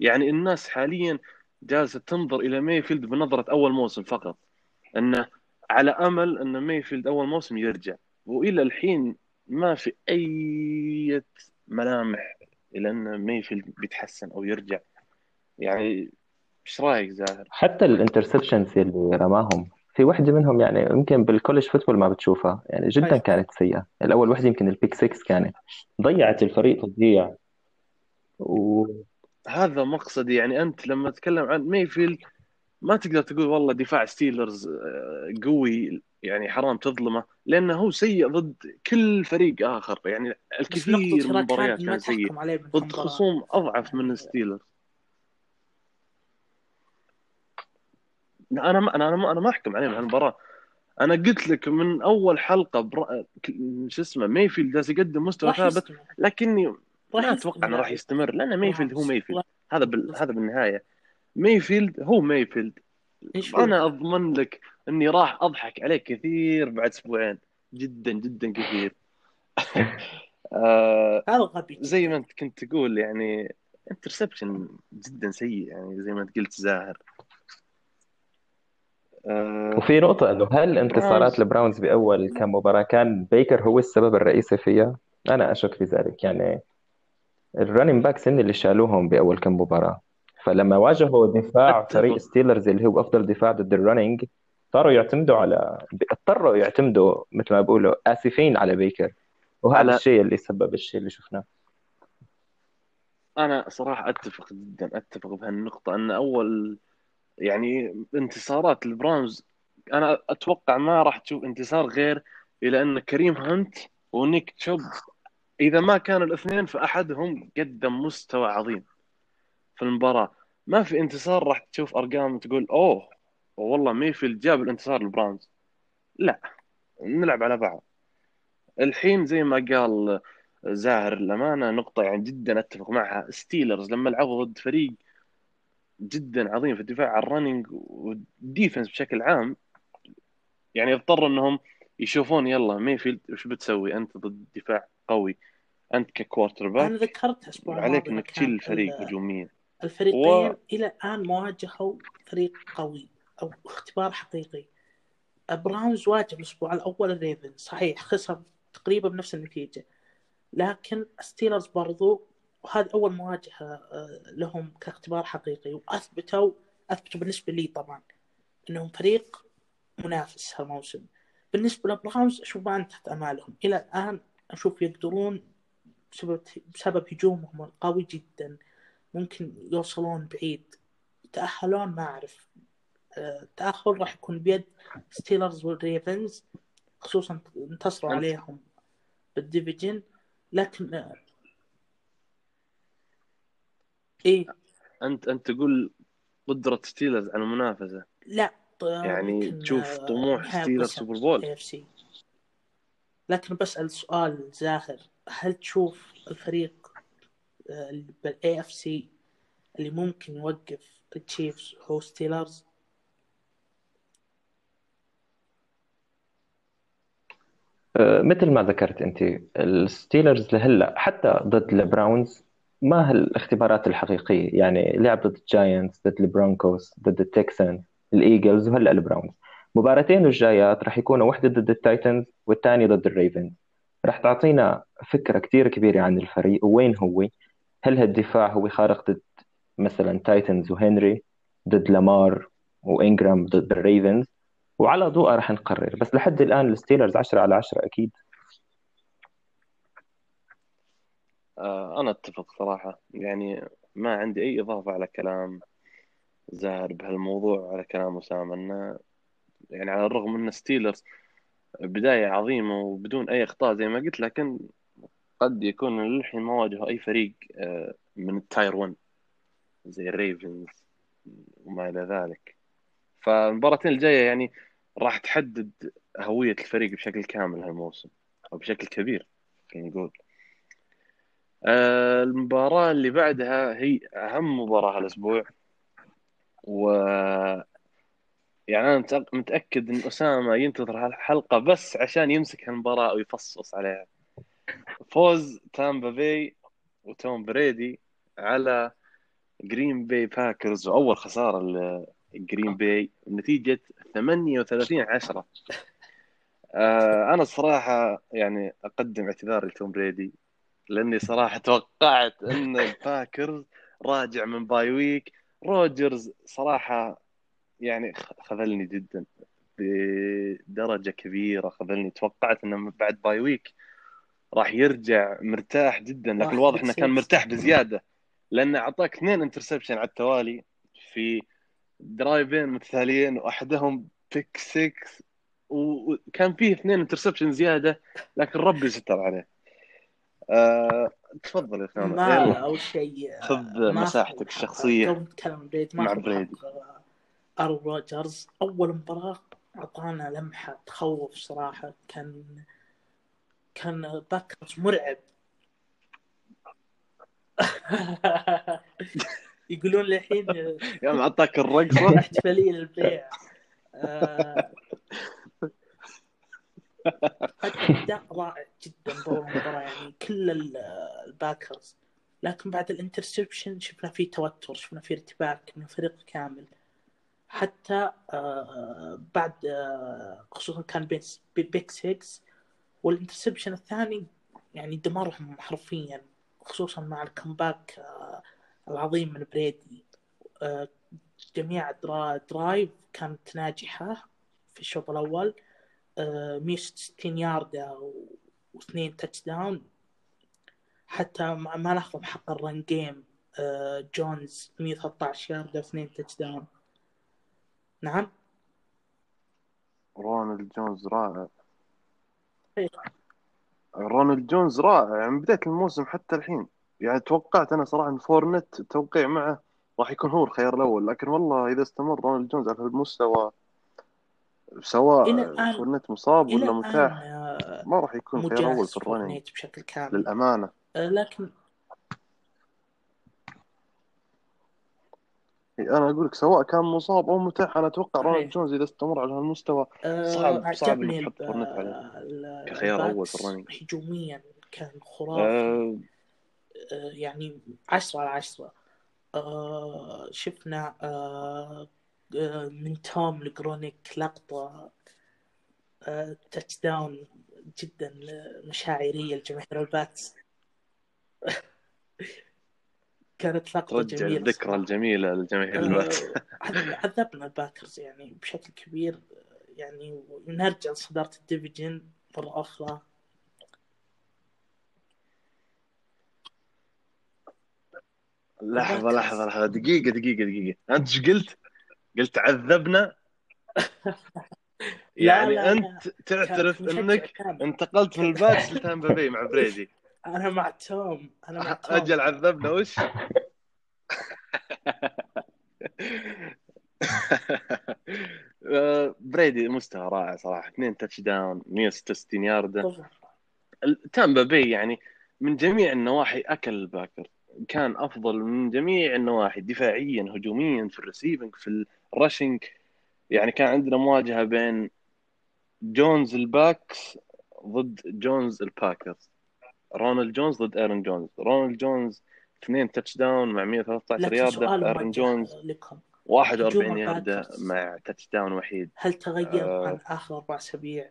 يعني الناس حاليا جالسة تنظر إلى ميفيلد بنظرة أول موسم فقط. انه على أمل إن ميفيلد أول موسم يرجع. وإلى الحين ما في أي ملامح إلى إن ميفيلد بيتحسن أو يرجع. يعني إيش رأيك زاهر؟ حتى ال interceptions اللي رماهم. في وحدة منهم يعني يمكن بال college football ما بتشوفها. يعني جدا أيوة. كانت سيئة. الأول وحدة يمكن ال pick 6 كانت. ضيعت الفريق تضييع. و... هذا مقصدي يعني أنت لما تتكلم عن ميفيلد ما تقدر تقول والله دفاع ستيلرز آه، قوي يعني حرام تظلمه لأنه هو سيء ضد كل فريق آخر. يعني بس الكثير من المباريات كان ما كان سيء تحكم عليه من ضد خصوم أضعف من الستيلرز أنا ما أنا ما أنا ما أحكم عليه من هالمباراة. أنا قلت لك من أول حلقة برا... شو اسمه ميفيلد جالس يقدم مستوى ثابت لكني ما أتوقع إنه راح يستمر لأن ميفيلد هو براونز ميفيلد. هذا بال... هذا بالنهاية. ميفيلد هو ميفيلد. نشوف أنا أضمن لك إني راح أضحك عليه كثير بعد أسبوعين. جدا جدا كثير. آه زي ما أنت كنت تقول يعني interception جدا سيء يعني زي ما أنت قلت زاهر. وفي نقطة إنه هل انتصارات براونز البراونز بأول كم مباراة كان بيكر هو السبب الرئيسي فيها؟ أنا أشك في ذلك. يعني ال running backs هن اللي شالوهم بأول كم مباراة فلما واجهوا دفاع فريق ستيلرز اللي هو أفضل دفاع ضد ال running صاروا يعتمدوا على اضطروا يعتمدوا مثل ما بيقولوا آسفين على بيكر. وهذا على الشيء اللي سبب الشيء اللي شفناه. أنا صراحة أتفق جدا أتفق بهالنقطة إن أول يعني انتصارات البراونز أنا أتوقع ما راح تشوف انتصار غير إلى أن كريم هانت ونيك تشوب. إذا ما كان الاثنين فأحدهم قدم مستوى عظيم في المباراة. ما في انتصار راح تشوف أرقام تقول أوه والله ميفيلد جاب الانتصار للبراونز لا نلعب على بعض. الحين زي ما قال زاهر الأمانة نقطة يعني جدا أتفق معها. ستيلرز لما لعبوا ضد فريق جدا عظيم في الدفاع على ال running وال defense بشكل عام. يعني اضطروا إنهم يشوفون يلا ميفيلد وش بتسوي؟ أنت ضد دفاع قوي. أنت ك quarterback أنا ذكرت الأسبوع عليك إنك تشيل الفريق ال- هجوميا. الفريقين و إلى الآن ما واجهوا فريق قوي أو اختبار حقيقي. براونز واجه الأسبوع الأول الريفنز صحيح خسر تقريبا بنفس النتيجة لكن ستيلرز برضو وهذه أول مواجهة آه، لهم كاختبار حقيقي. واثبتوا أثبتوا بالنسبة لي طبعا إنهم فريق منافس هالموسم. بالنسبة ل Browns أشوف ما أنتهت أمالهم. إلى الآن أشوف يقدرون بسبب بسبب هجومهم القوي جدا. ممكن يوصلون بعيد. يتأهلون ما أعرف. آه، التأهل راح يكون بيد Steelers وال Ravens خصوصا انتصروا انت عليهم بال division لكن آه، إيه. أنت أنت تقول قدرة Steelers على المنافسة. لا يعني تشوف آه، طموح Steelers Super Bowl AFC لكن بسأل سؤال زاهر هل تشوف الفريق آه، بال AFC اللي ممكن يوقف ال Chiefs هو Steelers؟ أه، مثل ما ذكرت أنت ال Steelers لهلأ حتى ضد ال Browns ما هالاختبارات الحقيقية؟ يعني لعب ضد الجاينتس ضد البرونكوس ضد التكسان الايجلز وهلا ال Browns مباراتين الجايات راح يكونوا واحدة ضد ال Titans والثانيه ضد ال Ravens راح تعطينا فكرة كتير كبيرة عن الفريق وين هو. هل هالدفاع هو خارق ضد مثلا Titans وهنري ضد لامار وانجرام ضد ال Ravens وعلى ضوءها راح نقرر. بس لحد الآن ال Steelers 10 على 10 أكيد آه أنا أتفق صراحة. يعني ما عندي أي إضافة على كلام زاهر بهالموضوع على كلام أسامة إنه يعني على الرغم إن Steelers بداية عظيمة وبدون أي أخطاء زي ما قلت لكن قد يكون للحين ما واجهوا أي فريق آه، من ال tier 1 زي الريفنز وما إلى ذلك. فالمباراتين الجاية يعني راح تحدد هوية الفريق بشكل كامل هالموسم أو بشكل كبير خلينا نقول. آه، المباراة اللي بعدها هي أهم مباراة هالأسبوع. و يعني أنا متأ- متأكد إن اسامه ينتظر هالحلقة بس عشان يمسك هالمباراة ويفصص عليها. فوز تامبا باي وتوم بريدي على جرين باي Packers. وأول خسارة لجرين باي بنتيجه 38 10 آه أنا الصراحه يعني أقدم اعتذاري لتوم بريدي. لاني صراحة توقعت إن ال Packers راجع من bye week. روجرز صراحة يعني خذلني جدا. بدرجة كبيرة خذلني. توقعت إنه بعد bye week راح يرجع مرتاح جدا. لكن الواضح إنه كان. مرتاح بزيادة. لأنه أعطاك اثنين interception على التوالي في درايفين متتاليين وأحدهم pick 6 وكان فيه اثنين interception زيادة لكن ربي ستر عليه. أه... تفضل يا اسامه ما يلا. أول شيء خذ ما مساحتك الشخصية قبل نتكلم ما مع بريدي. حق آرون روجرز. أول مباراة أعطانا لمحة تخوف صراحة. كان كان Packers مرعب. يقولون الحين يوم اعطاك الرقصة. احتفالية للبيع آه، اداء رائع جدا باول مباراة يعني كل ال- ال Packers لكن بعد ال interception شفنا فيه توتر شفنا فيه ارتباك من الفريق كامل. حتى آه، بعد آه، خصوصا كان pick 6 وال interception الثاني يعني دمرهم حرفيا خصوصا مع ال comeback آه، العظيم من بريدي. جميع dri- drive كانت ناجحة في الشوط الأول. 160 ياردة و- واثنين touchdown حتى ما لاحظوا حق ال run game آه، جونز 113 ياردة واثنين touchdown نعم؟ رونالد جونز رائع. إيه. رونالد جونز رائع. من بداية الموسم حتى الحين. يعني توقعت أنا صراحة إن فورنيت التوقيع معه راح يكون هو الخيار الأول لكن والله إذا استمر رونالد جونز على هالمستوى سواء فورنيت مصاب ولا متاح آه، ما راح يكون خيار جاهز في ال running فورنيت بشكل كامل. للأمانة. آه، لكن أنا أقول لك سواء كان مصاب أو متاح أنا أتوقع رونالد جونز إذا استمر على هالمستوى آه، صعب صعب إنك تحط فورنيت عليه كخيار أول في ال running هجوميا كان خرافي. أه يعني عشرة على عشرة. آه، شفنا آه، من توم لجرونيك لقطة آه، touchdown جدا مشاعرية لجماهير ال Pats. كانت لقطة جميلة الذكرى الجميلة لجماهير آه، عذ- عذبنا ال Packers يعني بشكل كبير يعني ونرجع لصدارة ال division مرة أخرى. لحظة لحظة لحظة. دقيقة دقيقة دقيقة. أنت إيش قلت؟ قلت عذبنا. يعني لا لا. تعترف كمشجع أنك كامل انتقلت من ال Pats لتامبا باي مع بريدي. أنا مع توم أنا مع توم. أجل عذبنا وش؟ آه، بريدي مستوى رائع صراحة. اثنين touchdown 166 ياردة طبعا. تامبا باي يعني من جميع النواحي أكل ال Packers. كان أفضل من جميع النواحي دفاعيا هجوميا في ال receiving في ال rushing يعني كان عندنا مواجهة بين جونز ال Bucs ضد جونز ال Packers. رونالد جونز ضد إيرون جونز. رونالد جونز اثنين touchdown مع 113 لكن ياردة سؤال إيرون موجه جونز لكم 41 هجوم ياردة ال Packers مع touchdown وحيد. هل تغير آه، عن آخر أربع أسابيع؟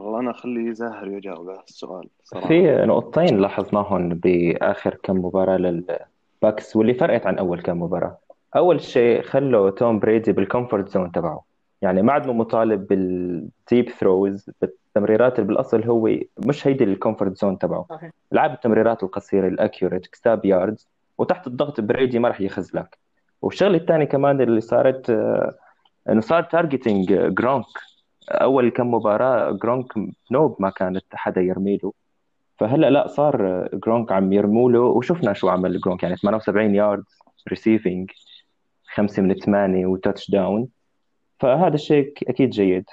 والله أنا اخلي زاهر يجاوب على السؤال صراحة. في نقطتين لاحظناهم بآخر كم مباراة للباكس واللي فرقت عن أول كم مباراة. أول شيء خلوا توم بريدي بال comfort zone تبعه. يعني ما عاد مطالب بال deep throws بالتمريرات اللي بالأصل هو مش هيدي ال comfort zone تبعه. صحيح. لعب التمريرات القصيرة ال accurate كتاب yards وتحت الضغط بريدي ما راح يخذلك والشغلة الثانية كمان اللي صارت آه، إنه صار targeting جرونك أول كم مباراة جرونك نوب ما كانت حدا يرميله. فهلأ لا صار جرونك عم يرموله وشفنا شو عمل جرونك. يعني 78 yard receiving خمسة من ثمانية و touchdown فهذا الشيء أكيد جيد.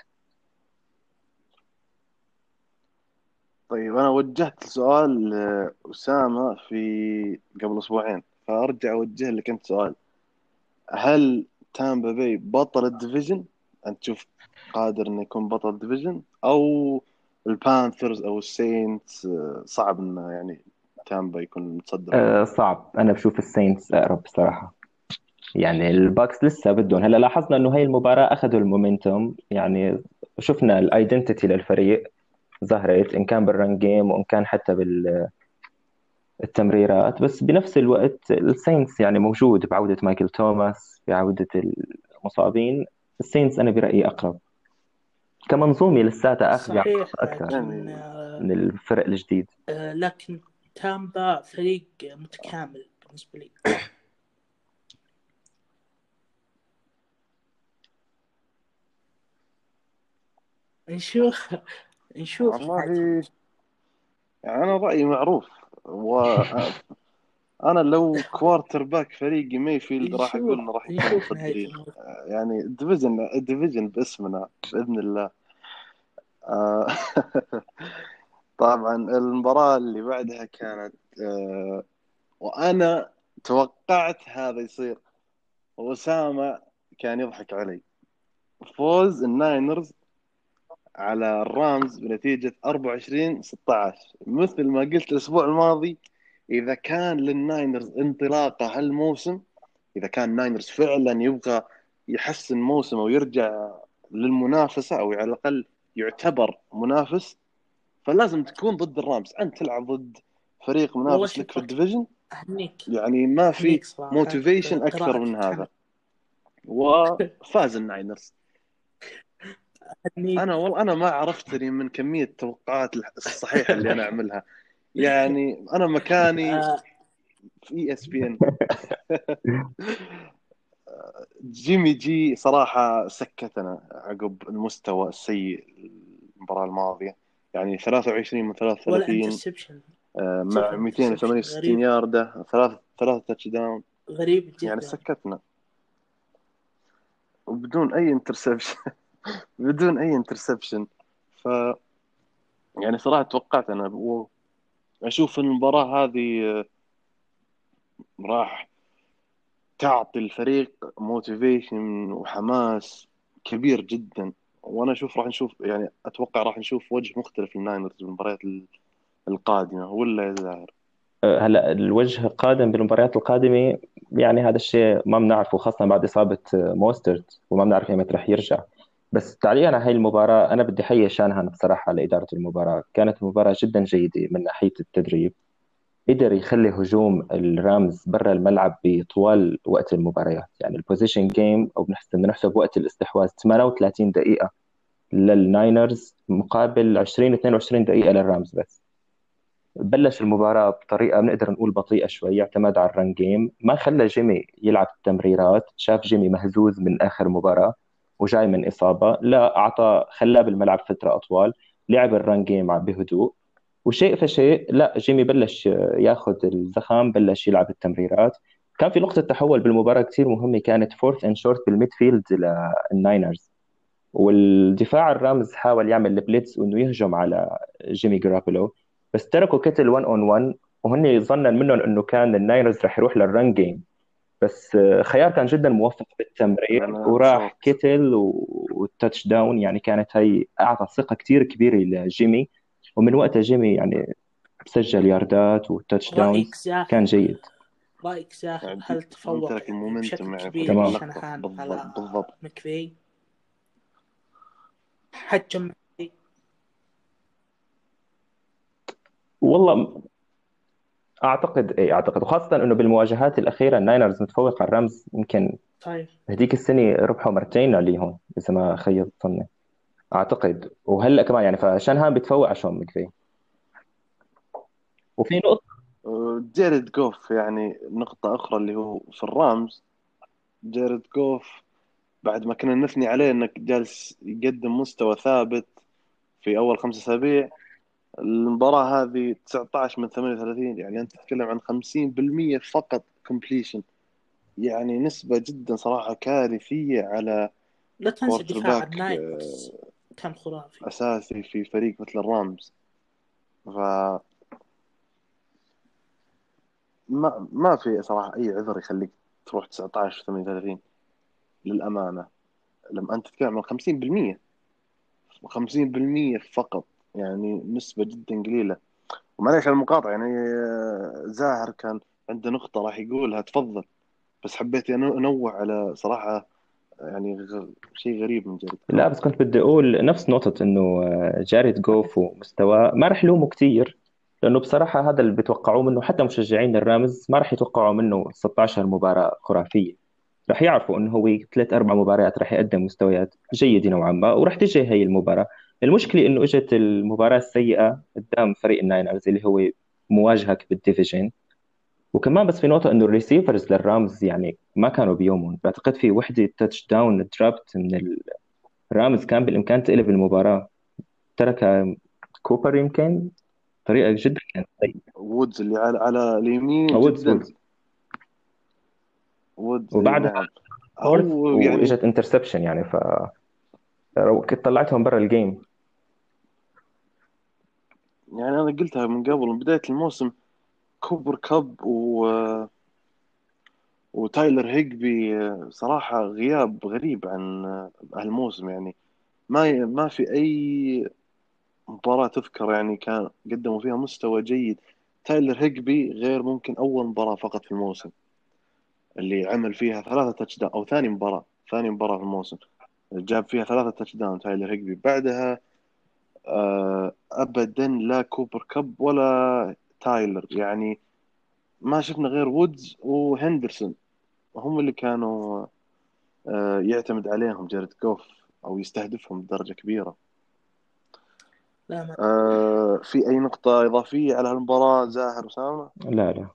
طيب أنا وجهت سؤال لأسامة في قبل أسبوعين فأرجع أوجه لك أنت سؤال. هل تامبا باي بطل ال division انت تشوف قادر إنه يكون بطل ال division أو البانثرز أو الساينتس صعب إنه يعني تامبا يكون متصدر. أه صعب. أنا بشوف الساينتس أقرب بصراحة. يعني الباكس لسه بدهم. هلأ لاحظنا إنه هاي المباراة أخذوا ال momentum. يعني شفنا ال identity للفريق ظهرت إن كان بال run game وإن كان حتى بال التمريرات. بس بنفس الوقت الساينتس يعني موجود بعودة مايكل توماس بعودة المصابين. الساينتس أنا برأيي أقرب. كمنظومة لساتها أخذ صحيح أكثر لكن آه، من الفرق الجديد. آه، لكن تامبا فريق متكامل بالنسبة لي. نشوف نشوف والله يعني أنا رأيي معروف وأنا لو quarterback فريقي مايفيلد راح أقول إنه راح يكون نهاية متصدرين يعني ال division ال division باسمنا بإذن الله. آه، طبعا المباراة اللي بعدها كانت آه، وأنا توقعت هذا يصير. وأسامة كان يضحك علي. فوز الناينرز على الرامز بنتيجة 24 16 مثل ما قلت الأسبوع الماضي إذا كان للناينرز انطلاقة هالموسم إذا كان ناينرز فعلا يبغى يحسن موسمه ويرجع للمنافسة أو على الأقل يعتبر منافس فلازم تكون ضد الرامز. أنت تلعب ضد فريق منافس لك في ال division؟ يعني ما في. motivation أكثر من هذا. وفاز الناينرز. أنا والله أنا ما عرفتني من كمية التوقعات الصحيحة اللي أنا أعملها. يعني أنا مكاني آه، في ESPN. جيمي جي صراحة سكتنا عقب المستوى السيء المباراة الماضية. يعني 23 من ولا 33 interception آه، مع 268 غريب. ياردة ثلاث ثلاث touchdown غريب جدا. يعني سكتنا. وبدون أي interception بدون أي interception ف يعني صراحة توقعت أنا أشوف المباراة هذه آه، راح تعطي الفريق motivation وحماس كبير جدا. وأنا أشوف راح نشوف يعني أتوقع راح نشوف وجه مختلف للناينرز بالمباريات ال- القادمة ولا يا زاهر؟ هلا الوجه القادم بالمباريات القادمة يعني هذا الشيء ما بنعرفه خاصة بعد إصابة موسترت وما بنعرف ايمتى رح يرجع. بس تعليقا على هاي المباراة أنا بدي أحيي شانهان بصراحة على إدارة المباراة. كانت المباراة جدا جيدة من ناحية التدريب. قدر يخلي هجوم الرامز برا الملعب بطوال وقت المباريات. يعني ال possession game أو بنحسب بنحسب وقت الاستحواذ 38 دقيقة للناينرز مقابل 20 22 دقيقة للرامز بس. بلش المباراة بطريقة بنقدر نقول بطيئة شوي اعتمد على ال run game ما خلى جيمي يلعب التمريرات. شاف جيمي مهزوز من آخر مباراة. وجاي من إصابة. لا أعطى خلاه بالملعب فترة أطول لعب ال run game بهدوء. وشيء فشيء لا جيمي بلش ياخذ الزخم بلش يلعب التمريرات. كان في نقطة تحول بالمباراة كثير مهمة كانت fourth and short بال midfield للناينرز والدفاع الرامز حاول يعمل ال blitz وإنه يهجم على جيمي جاروبلو بس تركوا كيتل 1 on 1 وهن ظنا منهم إنه كان الناينرز رح يروح لل run game بس آه، خيار كان جدا موفق بالتمرير إنه راح صوب. كيتل و- وال touchdown يعني كانت هي أعطى ثقة كثير كبيرة لجيمي. ومن وقتها جيمي يعني سجل ياردات وال touchdown كان جيد. رأيك زاهر يعني هل تفوق بشكل كبير تمام. شنهان بالضبط على بالضبط. مكفي؟ حجم. والله أعتقد إيه أعتقد. وخاصة إنه بالمواجهات الأخيرة الناينرز متفوق على الرامز يمكن طيب. هذيك السنة ربحوا مرتين عليهم إذا ما خيب ظني. أعتقد. وهلأ كمان يعني فشانهان بيتفوق على شون مكفي وفي نقطة؟ جيريد جوف يعني نقطة أخرى اللي هو في الرامز جيريد جوف بعد ما كنا نثني عليه إنه جالس يقدم مستوى ثابت في أول خمس أسابيع المباراة هذه 19 من 38 يعني أنت تتكلم عن 50% فقط completion يعني نسبة جدا صراحة كارثية على لا تنسى دفاع باك الناينرز كان خرافي. أساسي في فريق مثل الرامز. ف ما ما في صراحة أي عذر يخليك تروح 19 38 للأمانة. لما أنت تتكلم عن 50% 50% فقط. يعني نسبة جدا قليلة. ومعليش على المقاطعة يعني آه، زاهر كان عنده نقطة راح يقولها تفضل. بس حبيت أنوه على صراحة يعني غ- شيء غريب من جد لا بس كنت بدي أقول نفس نقطة إنه آه، Jared Goff ومستواه ما رح لومه كثير لأنه بصراحة هذا اللي بيتوقعوه منه حتى مشجعين الـ Rams ما رح يتوقعوا منه 16 مباراة خرافية. رح يعرفوا إنه هو ثلاث أربع مباريات رح يقدم مستويات جيدة نوعا ما ورح تجي هي المباراة. المشكلة إنه إجت المباراة السيئة قدام فريق الـ Niners اللي هو مواجهك بال division. وكمان بس في نقطة إنه ال receivers لل Rams يعني ما كانوا بيومهم. بعتقد في وحدة touchdown dropped من ال Rams كان بالإمكان تقلب المباراة. تركها كوبر يمكن؟ طريقة جدا كانت سيئة وودز اللي على على اليمين وودز جدا. وودز. وودز وبعدها هو يعني وإجت interception يعني ف كنت طلعتهم برا ال game يعني أنا قلتها من قبل من بداية الموسم كوبر كب و وتايلر هيجبي صراحة غياب غريب عن هالموسم يعني. ما ما في أي مباراة تذكر يعني كان قدموا فيها مستوى جيد. تايلر هيجبي غير ممكن أول مباراة فقط في الموسم اللي عمل فيها ثلاثة touch أو ثاني مباراة ثاني مباراة في الموسم جاب فيها ثلاثة touchdown تايلر هيجبي. بعدها آه، أبدا لا كوبر كب ولا تايلر. يعني ما شفنا غير وودز وهندرسون. هم اللي كانوا آه، يعتمد عليهم جاريد جوف أو يستهدفهم بدرجة كبيرة. لا ما آه، في أي نقطة إضافية على هالمباراة زاهر اسامه لا لا.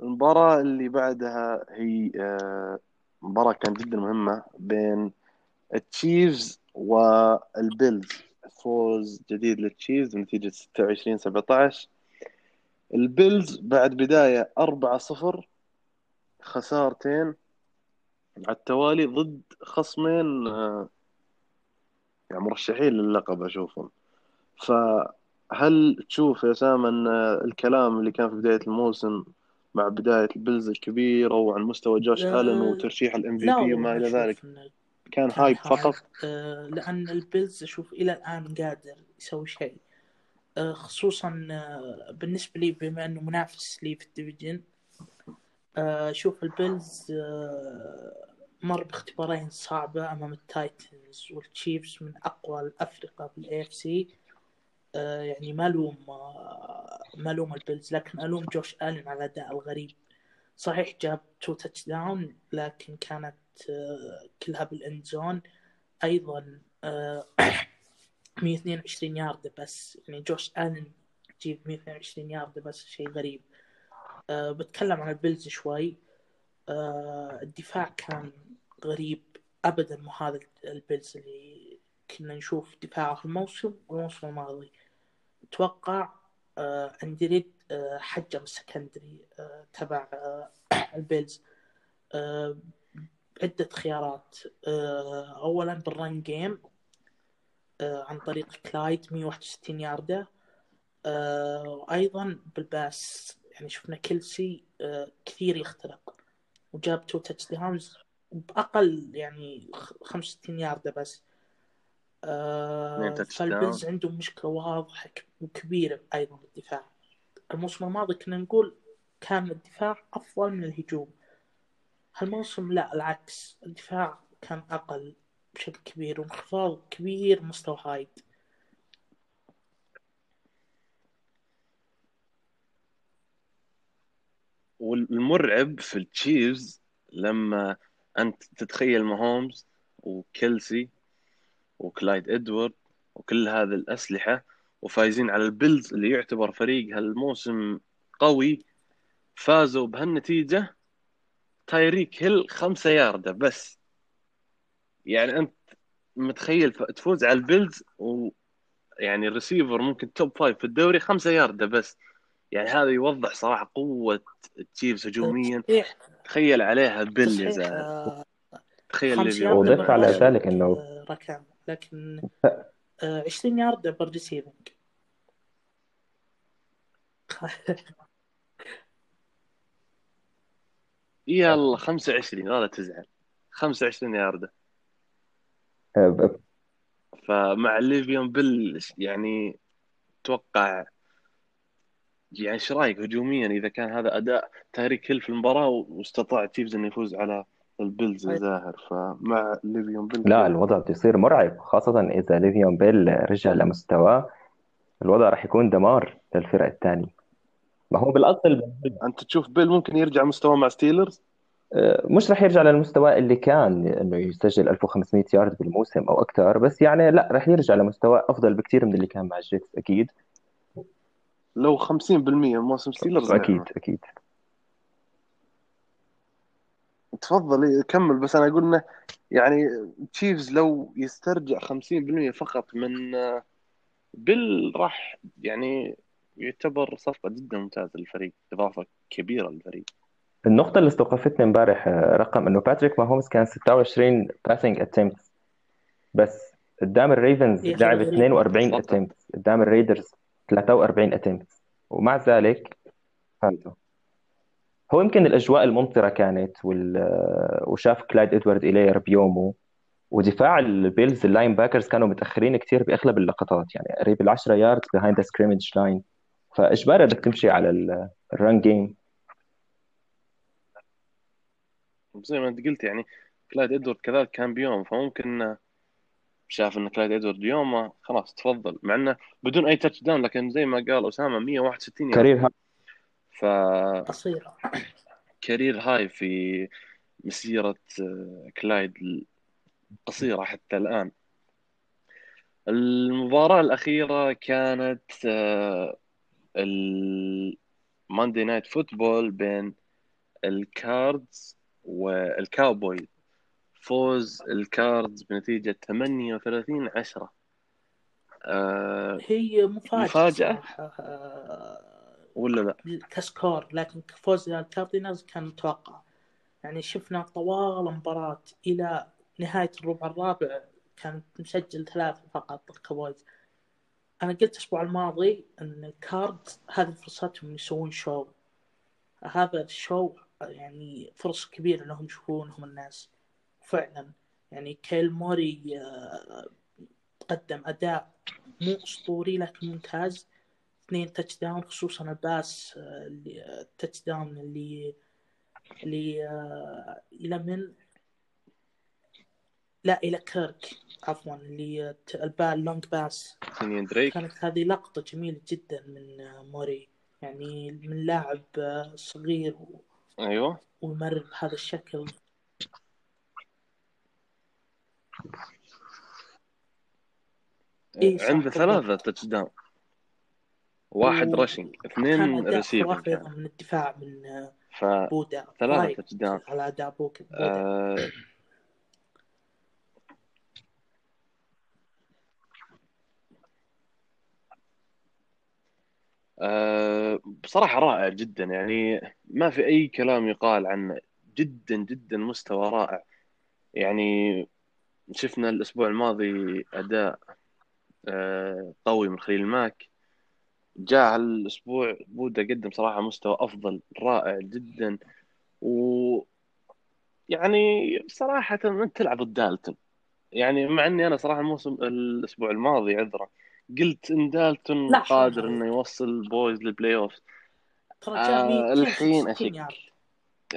المباراة اللي بعدها هي آه، مباراة كانت جدا مهمة بين التشيفز والبيلز. فوز جديد للتشيفز بنتيجه 26 17 البيلز بعد بداية 4-0 خسارتين على التوالي ضد خصمين آه، يعني مرشحين للقب أشوفهم. فهل تشوف يا سام أن الكلام اللي كان في بداية الموسم مع بداية البيلز الكبيرة وعن مستوى جوش آه، آلن وترشيح ال MVP وما إلى ذلك؟ كان hype فقط. آه، لأن البيلز أشوف إلى الآن قادر يسوي شيء. آه، خصوصا آه، بالنسبة لي بما أنه منافس لي في ال division آه، أشوف البيلز آه، مر باختبارين صعبة أمام التايتنز والتشيفز من أقوى الأفرقة بال AFC يعني ما ألوم آه، ما ألوم البيلز لكن ألوم جوش آلن على الأداء الغريب. صحيح جاب two touchdown لكن كانت آه، كلها بال end zone أيضا آه، 122 يارد بس. يعني جوش الن تجيب 122 يارد بس شيء غريب. آه، بتكلم عن البيلز شوي. آه، الدفاع كان غريب ابدا مو هذا البيلز اللي كنا نشوف دفاعه الموسم والموسم الماضي. أتوقع آه، injured آه، حجم ال secondary آه، تبع آه، البيلز. آه، عدة خيارات. آه، أولا بال run game آه، عن طريق كلايد 161 ياردة. آه، وأيضا بال pass يعني شفنا كيلسي آه، كثير يخترق. وجاب two touchdowns بأقل يعني خ- 65 ياردة بس. داون. عندهم مشكلة واضحة وكبيرة أيضا بالدفاع الموسم الماضي كنا نقول كان الدفاع أفضل من الهجوم. هالموسم لا العكس. الدفاع كان أقل بشكل كبير وانخفاض كبير مستوى هايد. والمرعب في التشيفز لما أنت تتخيل ماهومز وكيلسي وكلايد إدوارد وكل هذه الأسلحة وفايزين على البيلز اللي يعتبر فريق هالموسم قوي فازوا بهالنتيجة تايريك هيل خمسة ياردة بس. يعني أنت متخيل تفوز على البيلز ويعني الريسيفر ممكن top five في الدوري خمسة ياردة بس. يعني هذا يوضح صراحة قوة التشيفز هجوميا. تخيل عليها بيل يا زاهر آه، تخيل خمس ليفي ياردة بيل وضف على ذلك انه آه، ركان لكن آه، 20 ياردة بالريسيفنج يلا 25 لا تزعل. 25 ياردة. آه، فمع ليفيون بيل يعني أتوقع يعني إيش رأيك هجوميا إذا كان هذا أداء تاريك هيل في المباراة واستطاع تشيفز إنه يفوز على البيلز يا زاهر فمع ليفيون بيل لا الوضع بده يصير مرعب خاصة إذا ليفيون بيل رجع لمستواه. الوضع راح يكون دمار للفرق الثانية. ما هو بالأصل أنت تشوف بيل ممكن يرجع مستواه مع ستيلرز؟ آه، مش راح يرجع للمستوى اللي كان إنه يسجل 1500 يارد بالموسم أو أكثر بس يعني لا راح يرجع لمستوى أفضل بكثير من اللي كان مع الجيتس أكيد. لو 50% موسم ستيلرز أكيد نعم أكيد. تفضل كمل بس أنا أقول إنه يعني تشيفز لو يسترجع 50% فقط من آه، بيل راح يعني يعتبر صفقة جدا ممتازة للفريق إضافة كبيرة للفريق. النقطة اللي استوقفتني امبارح آه، رقم إنه باتريك ماهومز كان 26 passing attempts بس قدام الـ Ravens لعب غريب 42 فقط attempts قدام الـ Raiders 43 attempts ومع ذلك فازوا هو يمكن الأجواء الممطرة كانت وال... وشاف كلايد ادوارد إلير بيومه. ودفاع البيلز ال linebackers كانوا متأخرين كثير بأغلب اللقطات. يعني قريب ال 10 yard behind the scrimmage line فاجباري بدك تمشي على ال run game زي ما انت قلت يعني كلايد إدوارد كذلك كان بيوم فممكن شاف إن كلايد إدوارد اليوم خلاص تفضل. مع إنه بدون أي touchdown لكن زي ما قال أسامة 161 yard career high. ف قصيره career high في مسيرة كلايد القصيرة حتى الآن. المباراة الأخيرة كانت ال Monday Night Football بين الكاردز والكاوبوي فوز الكاردز بنتيجة 38 10 هي مفاجأة مفاجأة؟ آه، ولا لا؟ ك score لكن فوز الكاردينالز كان متوقع يعني شفنا طوال المباراة إلى نهاية الربع الرابع كان مسجل ثلاثة فقط الكويز أنا قلت الأسبوع الماضي أن الكارد هذه فرصتهم يسوون شو هذا الشو يعني فرص كبيرة لهم يشوفونهم الناس. فعلا. يعني كايلر موري آه، قدم أداء مو أسطوري لكن ممتاز. اثنين touchdown خصوصا ال pass آه، ال touchdown اللي اللي آه، إلى من لا إلى كيرك عفوا اللي ت- البال long pass. كينيان دريك. كانت هذه لقطة جميلة جدا من موري يعني من لاعب صغير و- أيوه. ويمرر بهذا الشكل. إيه، عنده. ثلاثة تاتش داون واحد و- راشنج كان اثنين أيضا من الدفاع من ف بودا. ثلاثة تاتش داون. على بوك- بودا. آه، آه، بصراحة رائع جدا. يعني ما في أي كلام يقال عنه جدا جدا مستوى رائع. يعني شفنا الأسبوع الماضي أداء آه، قوي من خليل ماك. جاء هالأسبوع بودا قدم صراحة مستوى أفضل رائع جدا. و يعني صراحة أنت تلعب ضد دالتون يعني مع إني أنا صراحة الموسم الأسبوع الماضي عذرا قلت إن دالتون قادر إنه يوصل بويز لل playoffs آه، الحين 260 أشك. يارد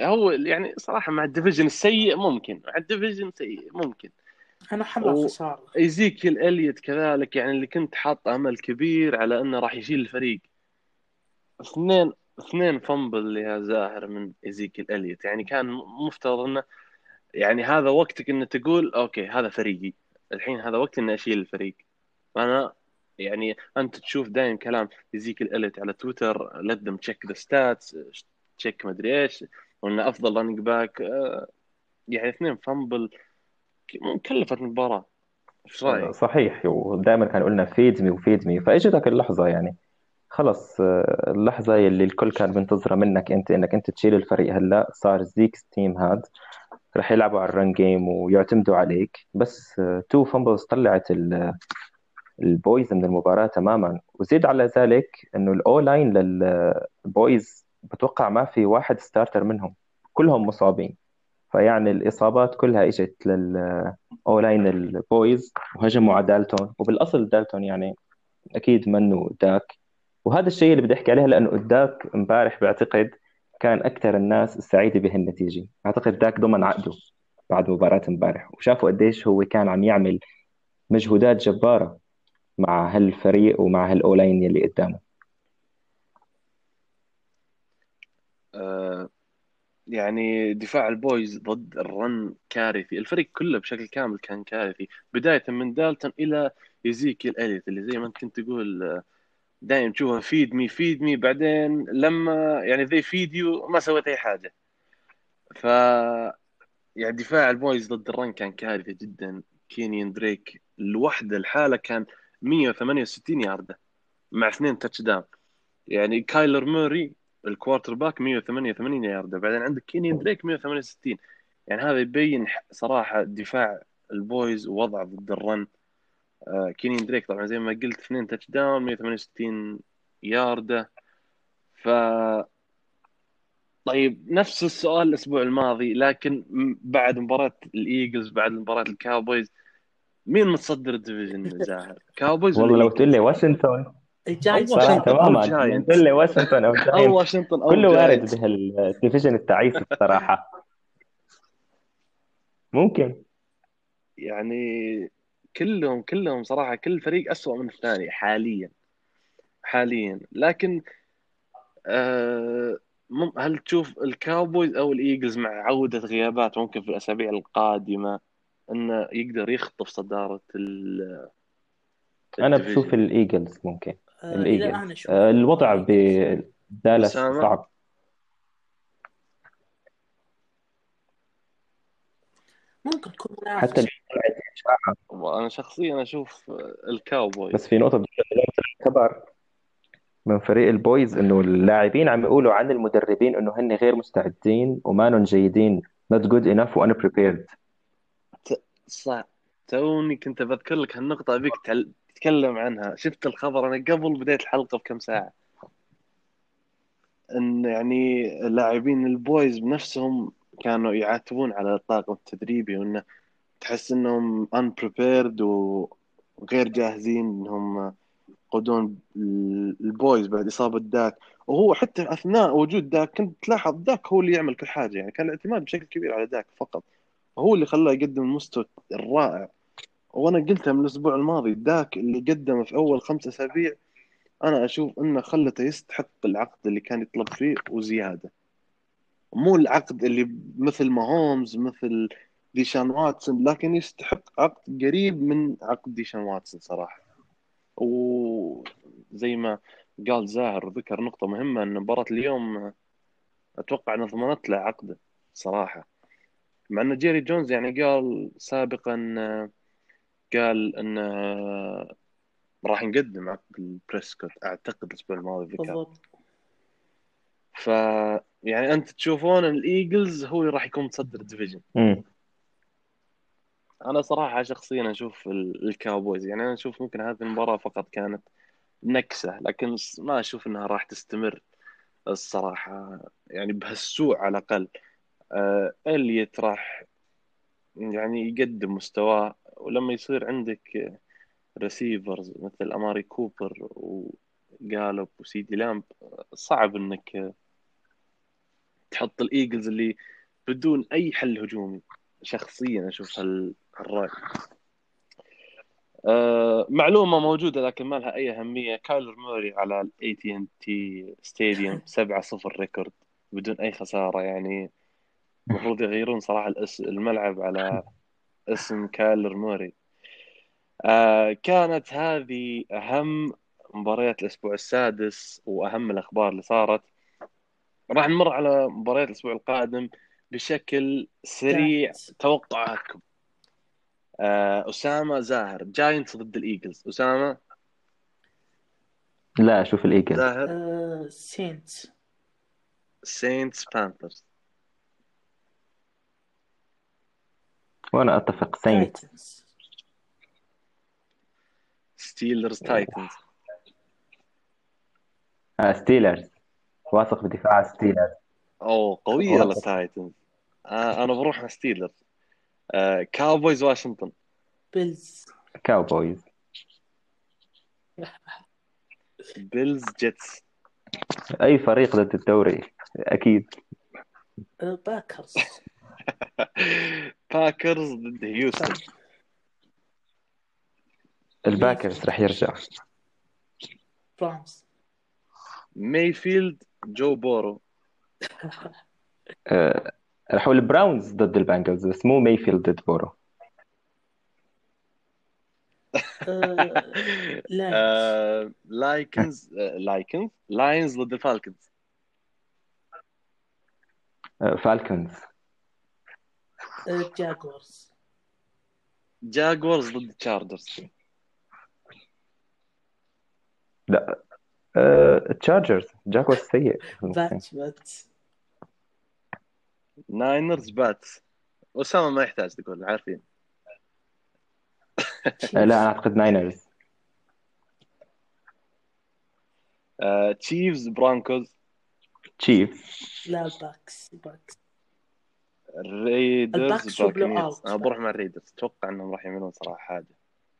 هو يعني صراحة مع ال division السيء ممكن مع ال division سيء ممكن. أنا حمل و- خسارة إيزيكيل إليوت كذلك يعني اللي كنت حاط أمل كبير على إنه راح يشيل الفريق. اثنين اثنين fumble يا زاهر من إيزيكيل إليوت. يعني كان مفترض إنه يعني هذا وقتك إنه تقول okay هذا فريقي. الحين هذا وقت إني أشيل الفريق. أنا يعني أنت تشوف دائما كلام ايزيكيل اليوت على تويتر them check the stats check مدري إيش وانه أفضل running back يعني اثنين fumble كلفت المباراة إيش رأيك؟ صحيح ودائما كان قلنا feed me و feed me فإجتك اللحظة يعني. خلص آه، اللحظة اللي الكل كان بينتظرها منك أنت إنك أنت تشيل الفريق هلأ صار Zeke's team هاد رح يلعبوا على ال run game ويعتمدوا عليك. بس two fumbles طلعت البويز من المباراة تماما. وزيد على ذلك إنه ال O-line للبويز بتوقع ما في واحد starter منهم. كلهم مصابين. فيعني الإصابات كلها إجت لل O-line البويز. وهجموا على دالتون. وبالأصل دالتون يعني أكيد منه داك. وهذا الشيء اللي بدي أحكي عليه لأنه داك امبارح بعتقد كان أكثر الناس سعيدة بهالنتيجة. أعتقد داك ضمن عقده بعد مباراة امبارح. وشافوا قديش هو كان عم يعمل مجهودات جبارة. مع هالفريق ومع هال O-line يلي قدامه. آه، يعني دفاع البويز ضد ال run كارثي. الفريق كله بشكل كامل كان كارثي. بداية من دالتون إلى إيزيكيل إليوت اللي زي ما أنت كنت تقول دائما تشوفها feed me feed me بعدين لما يعني they feed you ما سويت أي حاجة. ف يعني دفاع البويز ضد ال run كان كارثي جدا. كينيان دريك لوحده الحالة كان 168 ياردة مع اثنين touchdown يعني كايلر موري ال quarterback 188 ياردة. بعدين عندك كينيان دريك 168 يعني هذا يبين صراحة دفاع البويز ووضعه ضد ال run. آه كينيان دريك طبعا زي ما قلت اثنين touchdown 168 ياردة. ف طيب نفس السؤال الأسبوع الماضي لكن بعد مباراة الإيجلز بعد مباراة الكاوبويز مين متصدر ال division زاهر؟ كاوبويز والله ولا لو تقول لي واشنطن. أو تماما الجاينتس. تقول لي واشنطن أو واشنطن أو كله وارد بهال division التعيس الصراحة ممكن. يعني كلهم كلهم صراحة كل فريق أسوأ من الثاني حاليا. حاليا. لكن آه مم- هل تشوف الكاوبويز أو الإيجلز مع عودة غيابات ممكن في الأسابيع القادمة؟ إنه يقدر يخطف صدارة ال أنا؟ بشوف الإيجلز ممكن. آه، الإيجلز. آه، الوضع بدالاس؟ صعب. ممكن تكون منافس حتى أنا شخصيا أشوف الكاوبويز بس في نقطة بدي كبر من فريق البويز إنه اللاعبين عم يقولوا عن المدربين إنه هن غير مستعدين ومانن جيدين not good enough و unprepared صح. توني كنت بذكر لك هالنقطة أبيك تل- تتكلم عنها. شفت الخبر؟ أنا قبل بداية الحلقة بكم ساعة. إن يعني لاعبين البويز بنفسهم كانوا يعاتبون على الطاقم التدريبي وإنه تحس إنهم unprepared وغير جاهزين إنهم يقودون البويز بعد إصابة داك. وهو حتى أثناء وجود داك كنت تلاحظ داك هو اللي يعمل كل حاجة. يعني كان الاعتماد بشكل كبير على داك فقط. هو اللي خلاه يقدم المستوى الرائع. وأنا قلتها من الأسبوع الماضي داك اللي قدمه في أول خمسة أسابيع أنا أشوف إنه خلته يستحق العقد اللي كان يطلب فيه وزيادة. مو العقد اللي مثل ما هومز مثل ديشان واتسون لكن يستحق عقد قريب من عقد ديشان واتسون صراحة. وزي ما قال زاهر وذكر نقطة مهمة أن مباراة اليوم أتوقع أنها ضمنت له عقده صراحة. مع أن جيري جونز يعني قال سابقا قال أنه راح نقدم عقد بريسكوت أعتقد الأسبوع الماضي ذكر. بالضبط. ف يعني أنت تشوفون ان الإيجلز هو اللي راح يكون متصدر ال division. أنا صراحة شخصيا أشوف ال- الكاوبويز. يعني أنا أشوف ممكن هذه المباراة فقط كانت نكسة لكن ما أشوف إنها راح تستمر الصراحة. يعني بهالسوء على الأقل. آه إليت راح يعني يقدم مستواه ولما يصير عندك receivers مثل أماري كوبر وغالوب وسيدي لامب صعب إنك تحط الإيجلز اللي بدون أي حل هجومي. شخصيا أشوف هال- هالرأي. آه معلومة موجودة لكن ما لها أي أهمية. كايلر موري على ال AT&T Stadium 7 0 record بدون أي خسارة يعني المفروض يغيرون صراحة الأس- الملعب على اسم كايلر موري. آه كانت هذه أهم مباريات الأسبوع السادس وأهم الأخبار اللي صارت. راح نمر على مباريات الأسبوع القادم بشكل سريع. توقعاتكم آه أسامة زاهر جاينتس ضد الإيجلز. أسامة؟ لا أشوف الإيجلز. زاهر؟ آه، سينتس سينتس بانثرز وأنا أتفق. تايتنز ستيلرز تايتنز آه ستيلرز واثق بدفاع ستيلرز أوه والله. التايتنز آه أنا بروح مع ستيلرز آه كاوبويز واشنطن بيلز كاوبويز بيلز جيتس أي فريق ضد الدوري؟ أكيد. باكرز باكرز ضد هيوستن الباكرز رح يرجع. برامز مايفيلد جو بورو آه، رح أقول البراونز ضد البانجلز بس مو مايفيلد ضد بورو آه، لايكنز آه، لايكنز لاينز ضد الفالكنز آه، فالكونز آه، جاكورز جاكورز ضد تشاردرز. لا. آه، تشارجرز جاكوس سيء. باتش باتش. ناينرز باتس اسامه ما يحتاج تقول عارفين. لا أنا أعتقد ناينرز. آه، تشيفز برونكوز. تشيف. لا الباكس الباكس الريدرز أنا بروح مع الريدرز أتوقع إنهم راح يعملون صراحة حاجة.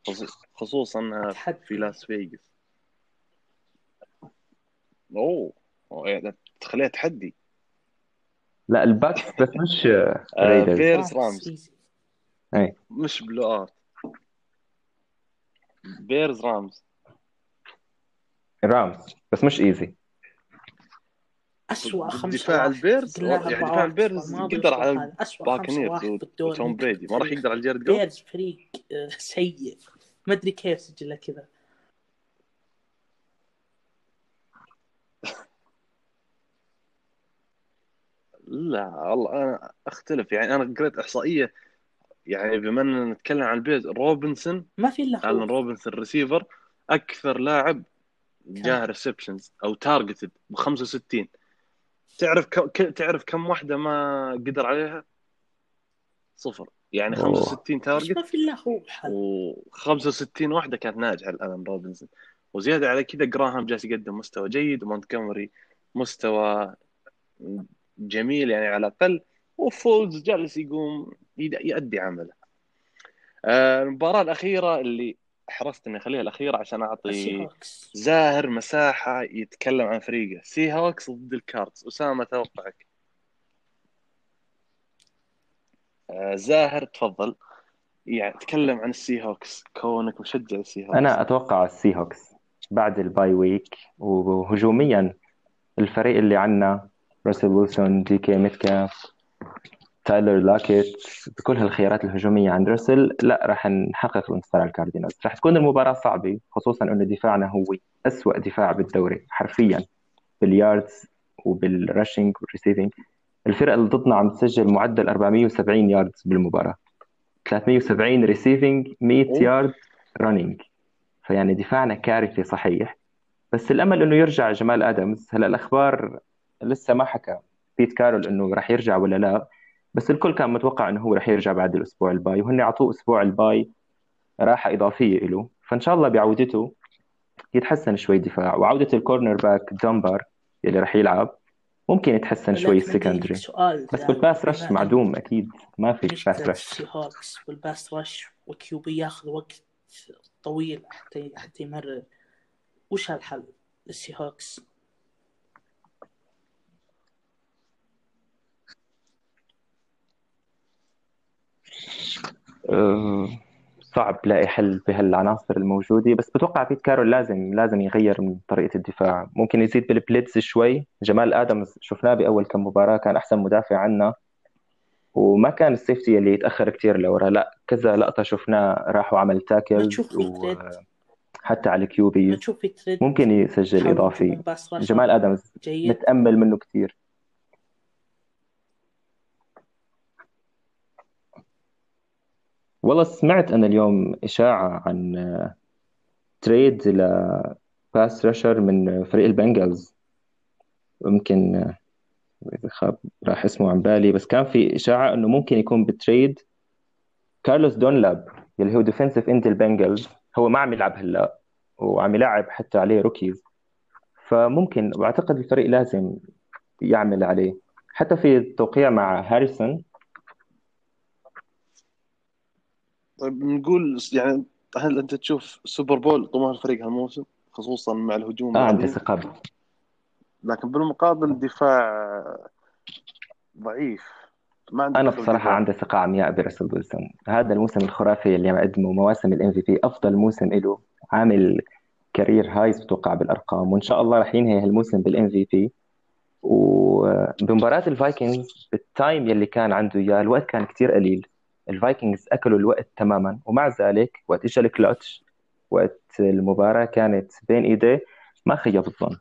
خصوص- خصوصا. في لاس فيغاس أوه. يعني تخليها تحدي. لا الباكس بس مش آه، ريدرز بيرز باكس رامز easy. مش blowout بيرز رامز رامز بس مش easy أسوأ خمسة دفاع. البيرز يعني دفاع البيرز الأسبوع الماضي قدر والأسبوع على باكنيرز الدوري. وتوم بريدي. ما راح. يقدر على جيرد جوف بيرز فريق آه، سيء. ما أدري كيف سجله كذا. لا والله أنا أختلف. يعني أنا قريت إحصائية يعني بما إننا نتكلم عن البيرز روبنسون ما في إلا الن روبنسون ريسيفر أكثر لاعب جاه. receptions أو targeted ب 65 تعرف ك... ك- تعرف كم واحدة ما قدر عليها؟ صفر يعني أوه. 65 بس target ما في إلا هو حل و65 واحدة كانت ناجحة الن روبنسون وزيادة على كذا جراهام جالس يقدم مستوى جيد ومونتجومري مستوى جميل يعني على الأقل وفولز جالس يقوم يد- يؤدي عمله. آه، المباراة الأخيرة اللي حرصت إني أخليها الأخيرة عشان أعطي زاهر مساحة يتكلم عن فريقه. سي هوكس ضد الكاردز أسامة توقعك. آه، زاهر تفضل. يعني تكلم عن السي هوكس كونك مشجع السي هوكس أنا أتوقع السي هوكس بعد ال bye week وهجوميا الفريق اللي عنا راسل ويلسون دي كي ميتكاف تايلر لاكيت بكل هالخيارات الهجومية عند راسل لا راح نحقق الانتصار على الكاردينالز راح تكون المباراة صعبة خصوصا إنه دفاعنا هو أسوأ دفاع بالدوري حرفيا بال yards وبال rushing وال receiving الفرق اللي ضدنا عم تسجل معدل 470 yards بالمباراة. 370 receiving 100 أوه. yard running فيعني دفاعنا كارثي صحيح. بس الأمل إنه يرجع جمال آدمز. هلا الأخبار لسه ما حكى بيت كارول إنه راح يرجع ولا لا. بس الكل كان متوقع إنه هو راح يرجع بعد الأسبوع ال bye وهن اعطوه أسبوع ال bye راحة إضافية له فإن شاء الله بعودته يتحسن شوي الدفاع. وعودة ال cornerback دنبار اللي راح يلعب ممكن يتحسن شوي ال secondary. بس. بال pass rush معدوم أكيد. ما في pass rush وال pass rush و QB ياخذ وقت طويل حتى حتى يمرر. وش الحل للسي هوكس؟ صعب لاقي حل بهالعناصر الموجودة بس بتوقع بيت كارول لازم لازم يغير من طريقة الدفاع. ممكن يزيد بال blitz شوي. جمال آدمز شفناه بأول كم مباراة كان أحسن مدافع عنا. وما كان ال safety اللي يتأخر كتير لورا لا كذا لقطة شفناه راح وعمل tackle وحتى على ال QB ممكن يسجل rush جمال آدمز جيد. متأمل منه كتير. والله سمعت أنا اليوم إشاعة عن trade ل pass rusher من فريق البنجلز. يمكن آه، إذا خاب راح اسمه عن بالي بس كان في إشاعة إنه ممكن يكون ب trade كارلوس دونلاب اللي هو defensive end البنجلز. هو ما عم يلعب هلا وعم يلعب حتى عليه rookies فممكن وأعتقد الفريق لازم يعمل عليه. حتى في التوقيع مع هاريسون طيب نقول يعني هل أنت تشوف سوبر بول طموح الفريق هالموسم خصوصا مع الهجوم آه عندي ثقة لكن بالمقابل الدفاع ضعيف. ما خط بصراحة دفاع. عندي ثقة عمياء براسل ويلسون. هذا الموسم الخرافي اللي عم يقدمه مواسم ال MVP أفضل موسم له عامل career highs بتوقع بالأرقام وإن شاء الله راح ينهي هالموسم بال MVP. وبمباراة الفايكنجز بال time يلي كان عنده إياه الوقت كان كتير قليل. الفايكنجز أكلوا الوقت تماما ومع ذلك وقت إجا الكلتش وقت المباراة كانت بين إيديه ما خيب الظن.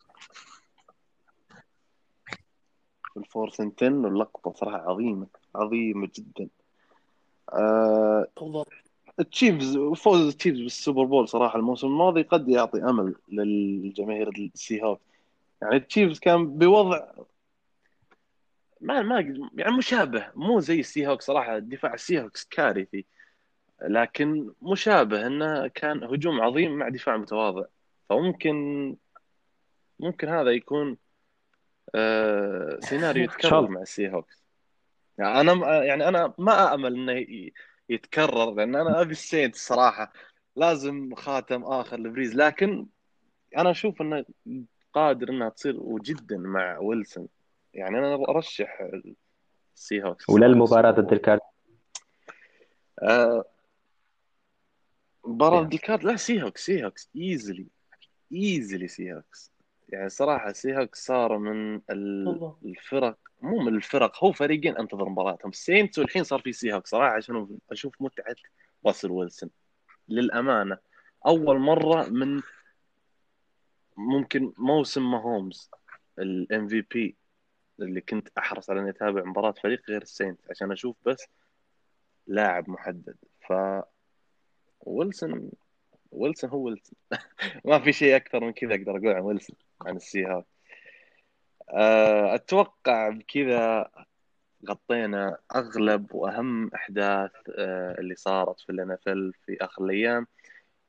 ال fourth and 10 واللقطه صراحة عظيمة عظيمة جدا. آه بالضبط التشيفز فوز التشيفز بالسوبر بول صراحة الموسم الماضي قد يعطي أمل للجماهير السي هوك يعني التشيفز كان بوضع ما ما يعني مشابه مو زي السي هوك صراحة دفاع السي هوكس كارثي. لكن مشابه إنه كان هجوم عظيم مع دفاع متواضع. فممكن ممكن هذا يكون آه سيناريو شاء يتكرر. مع السي هوكس يعني أنا يعني أنا ما امل إنه يتكرر لأن أنا أبي السينت الصراحه لازم خاتم آخر لبريز. لكن أنا أشوف إنه قادر إنها تصير وجدا مع ويلسون يعني أنا أرشح السي هوكس ولا. المباراة ضد الكارد؟ آه، مباراة سي ضد الكارد؟ لا سي هوكس سي هوكس easily easily سي هوكس يعني صراحة سي هوكس صار من. الفرق مو من الفرق هو فريقين انتظر مباراتهم. السينتس والحين صار في سي هوكس صراحة عشان أشوف متعة راسل ويلسون. للأمانة أول مرة من ممكن موسم ماهومز ال MVP اللي كنت أحرص على إني أتابع مباراة فريق غير السينت عشان أشوف بس لاعب محدد. ف ويلسون ويلسون هو ويلسون. ما في شيء أكثر من كذا أقدر أقول عن ويلسون عن السي هاك أه، أتوقع بكذا غطينا أغلب وأهم أحداث أه، اللي صارت في الان في آخر الأيام.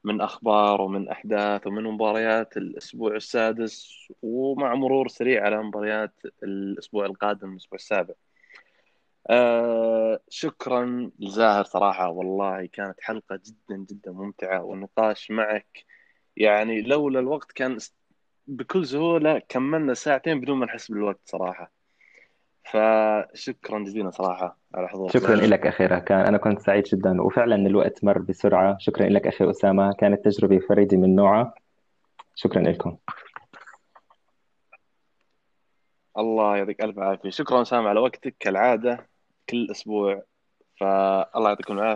من أخبار ومن أحداث ومن مباريات الأسبوع السادس ومع مرور سريع على مباريات الأسبوع القادم الأسبوع السابع. آه شكرا لزاهر صراحة والله كانت حلقة جدا جدا ممتعة والنقاش معك يعني لولا الوقت كان بكل سهولة كملنا ساعتين بدون ما نحس بالوقت صراحة. فشكرا جزيلا صراحة على حضور شكرا لك أخي كان أنا كنت سعيد جدا وفعلا الوقت مر بسرعة. شكرا لك أخي أسامة. كانت تجربة فريدة من نوعها. شكرا لكم الله يعطيك ألف عافية. شكرا أسامة على وقتك كالعادة كل أسبوع. فالله يعطيكم العافية.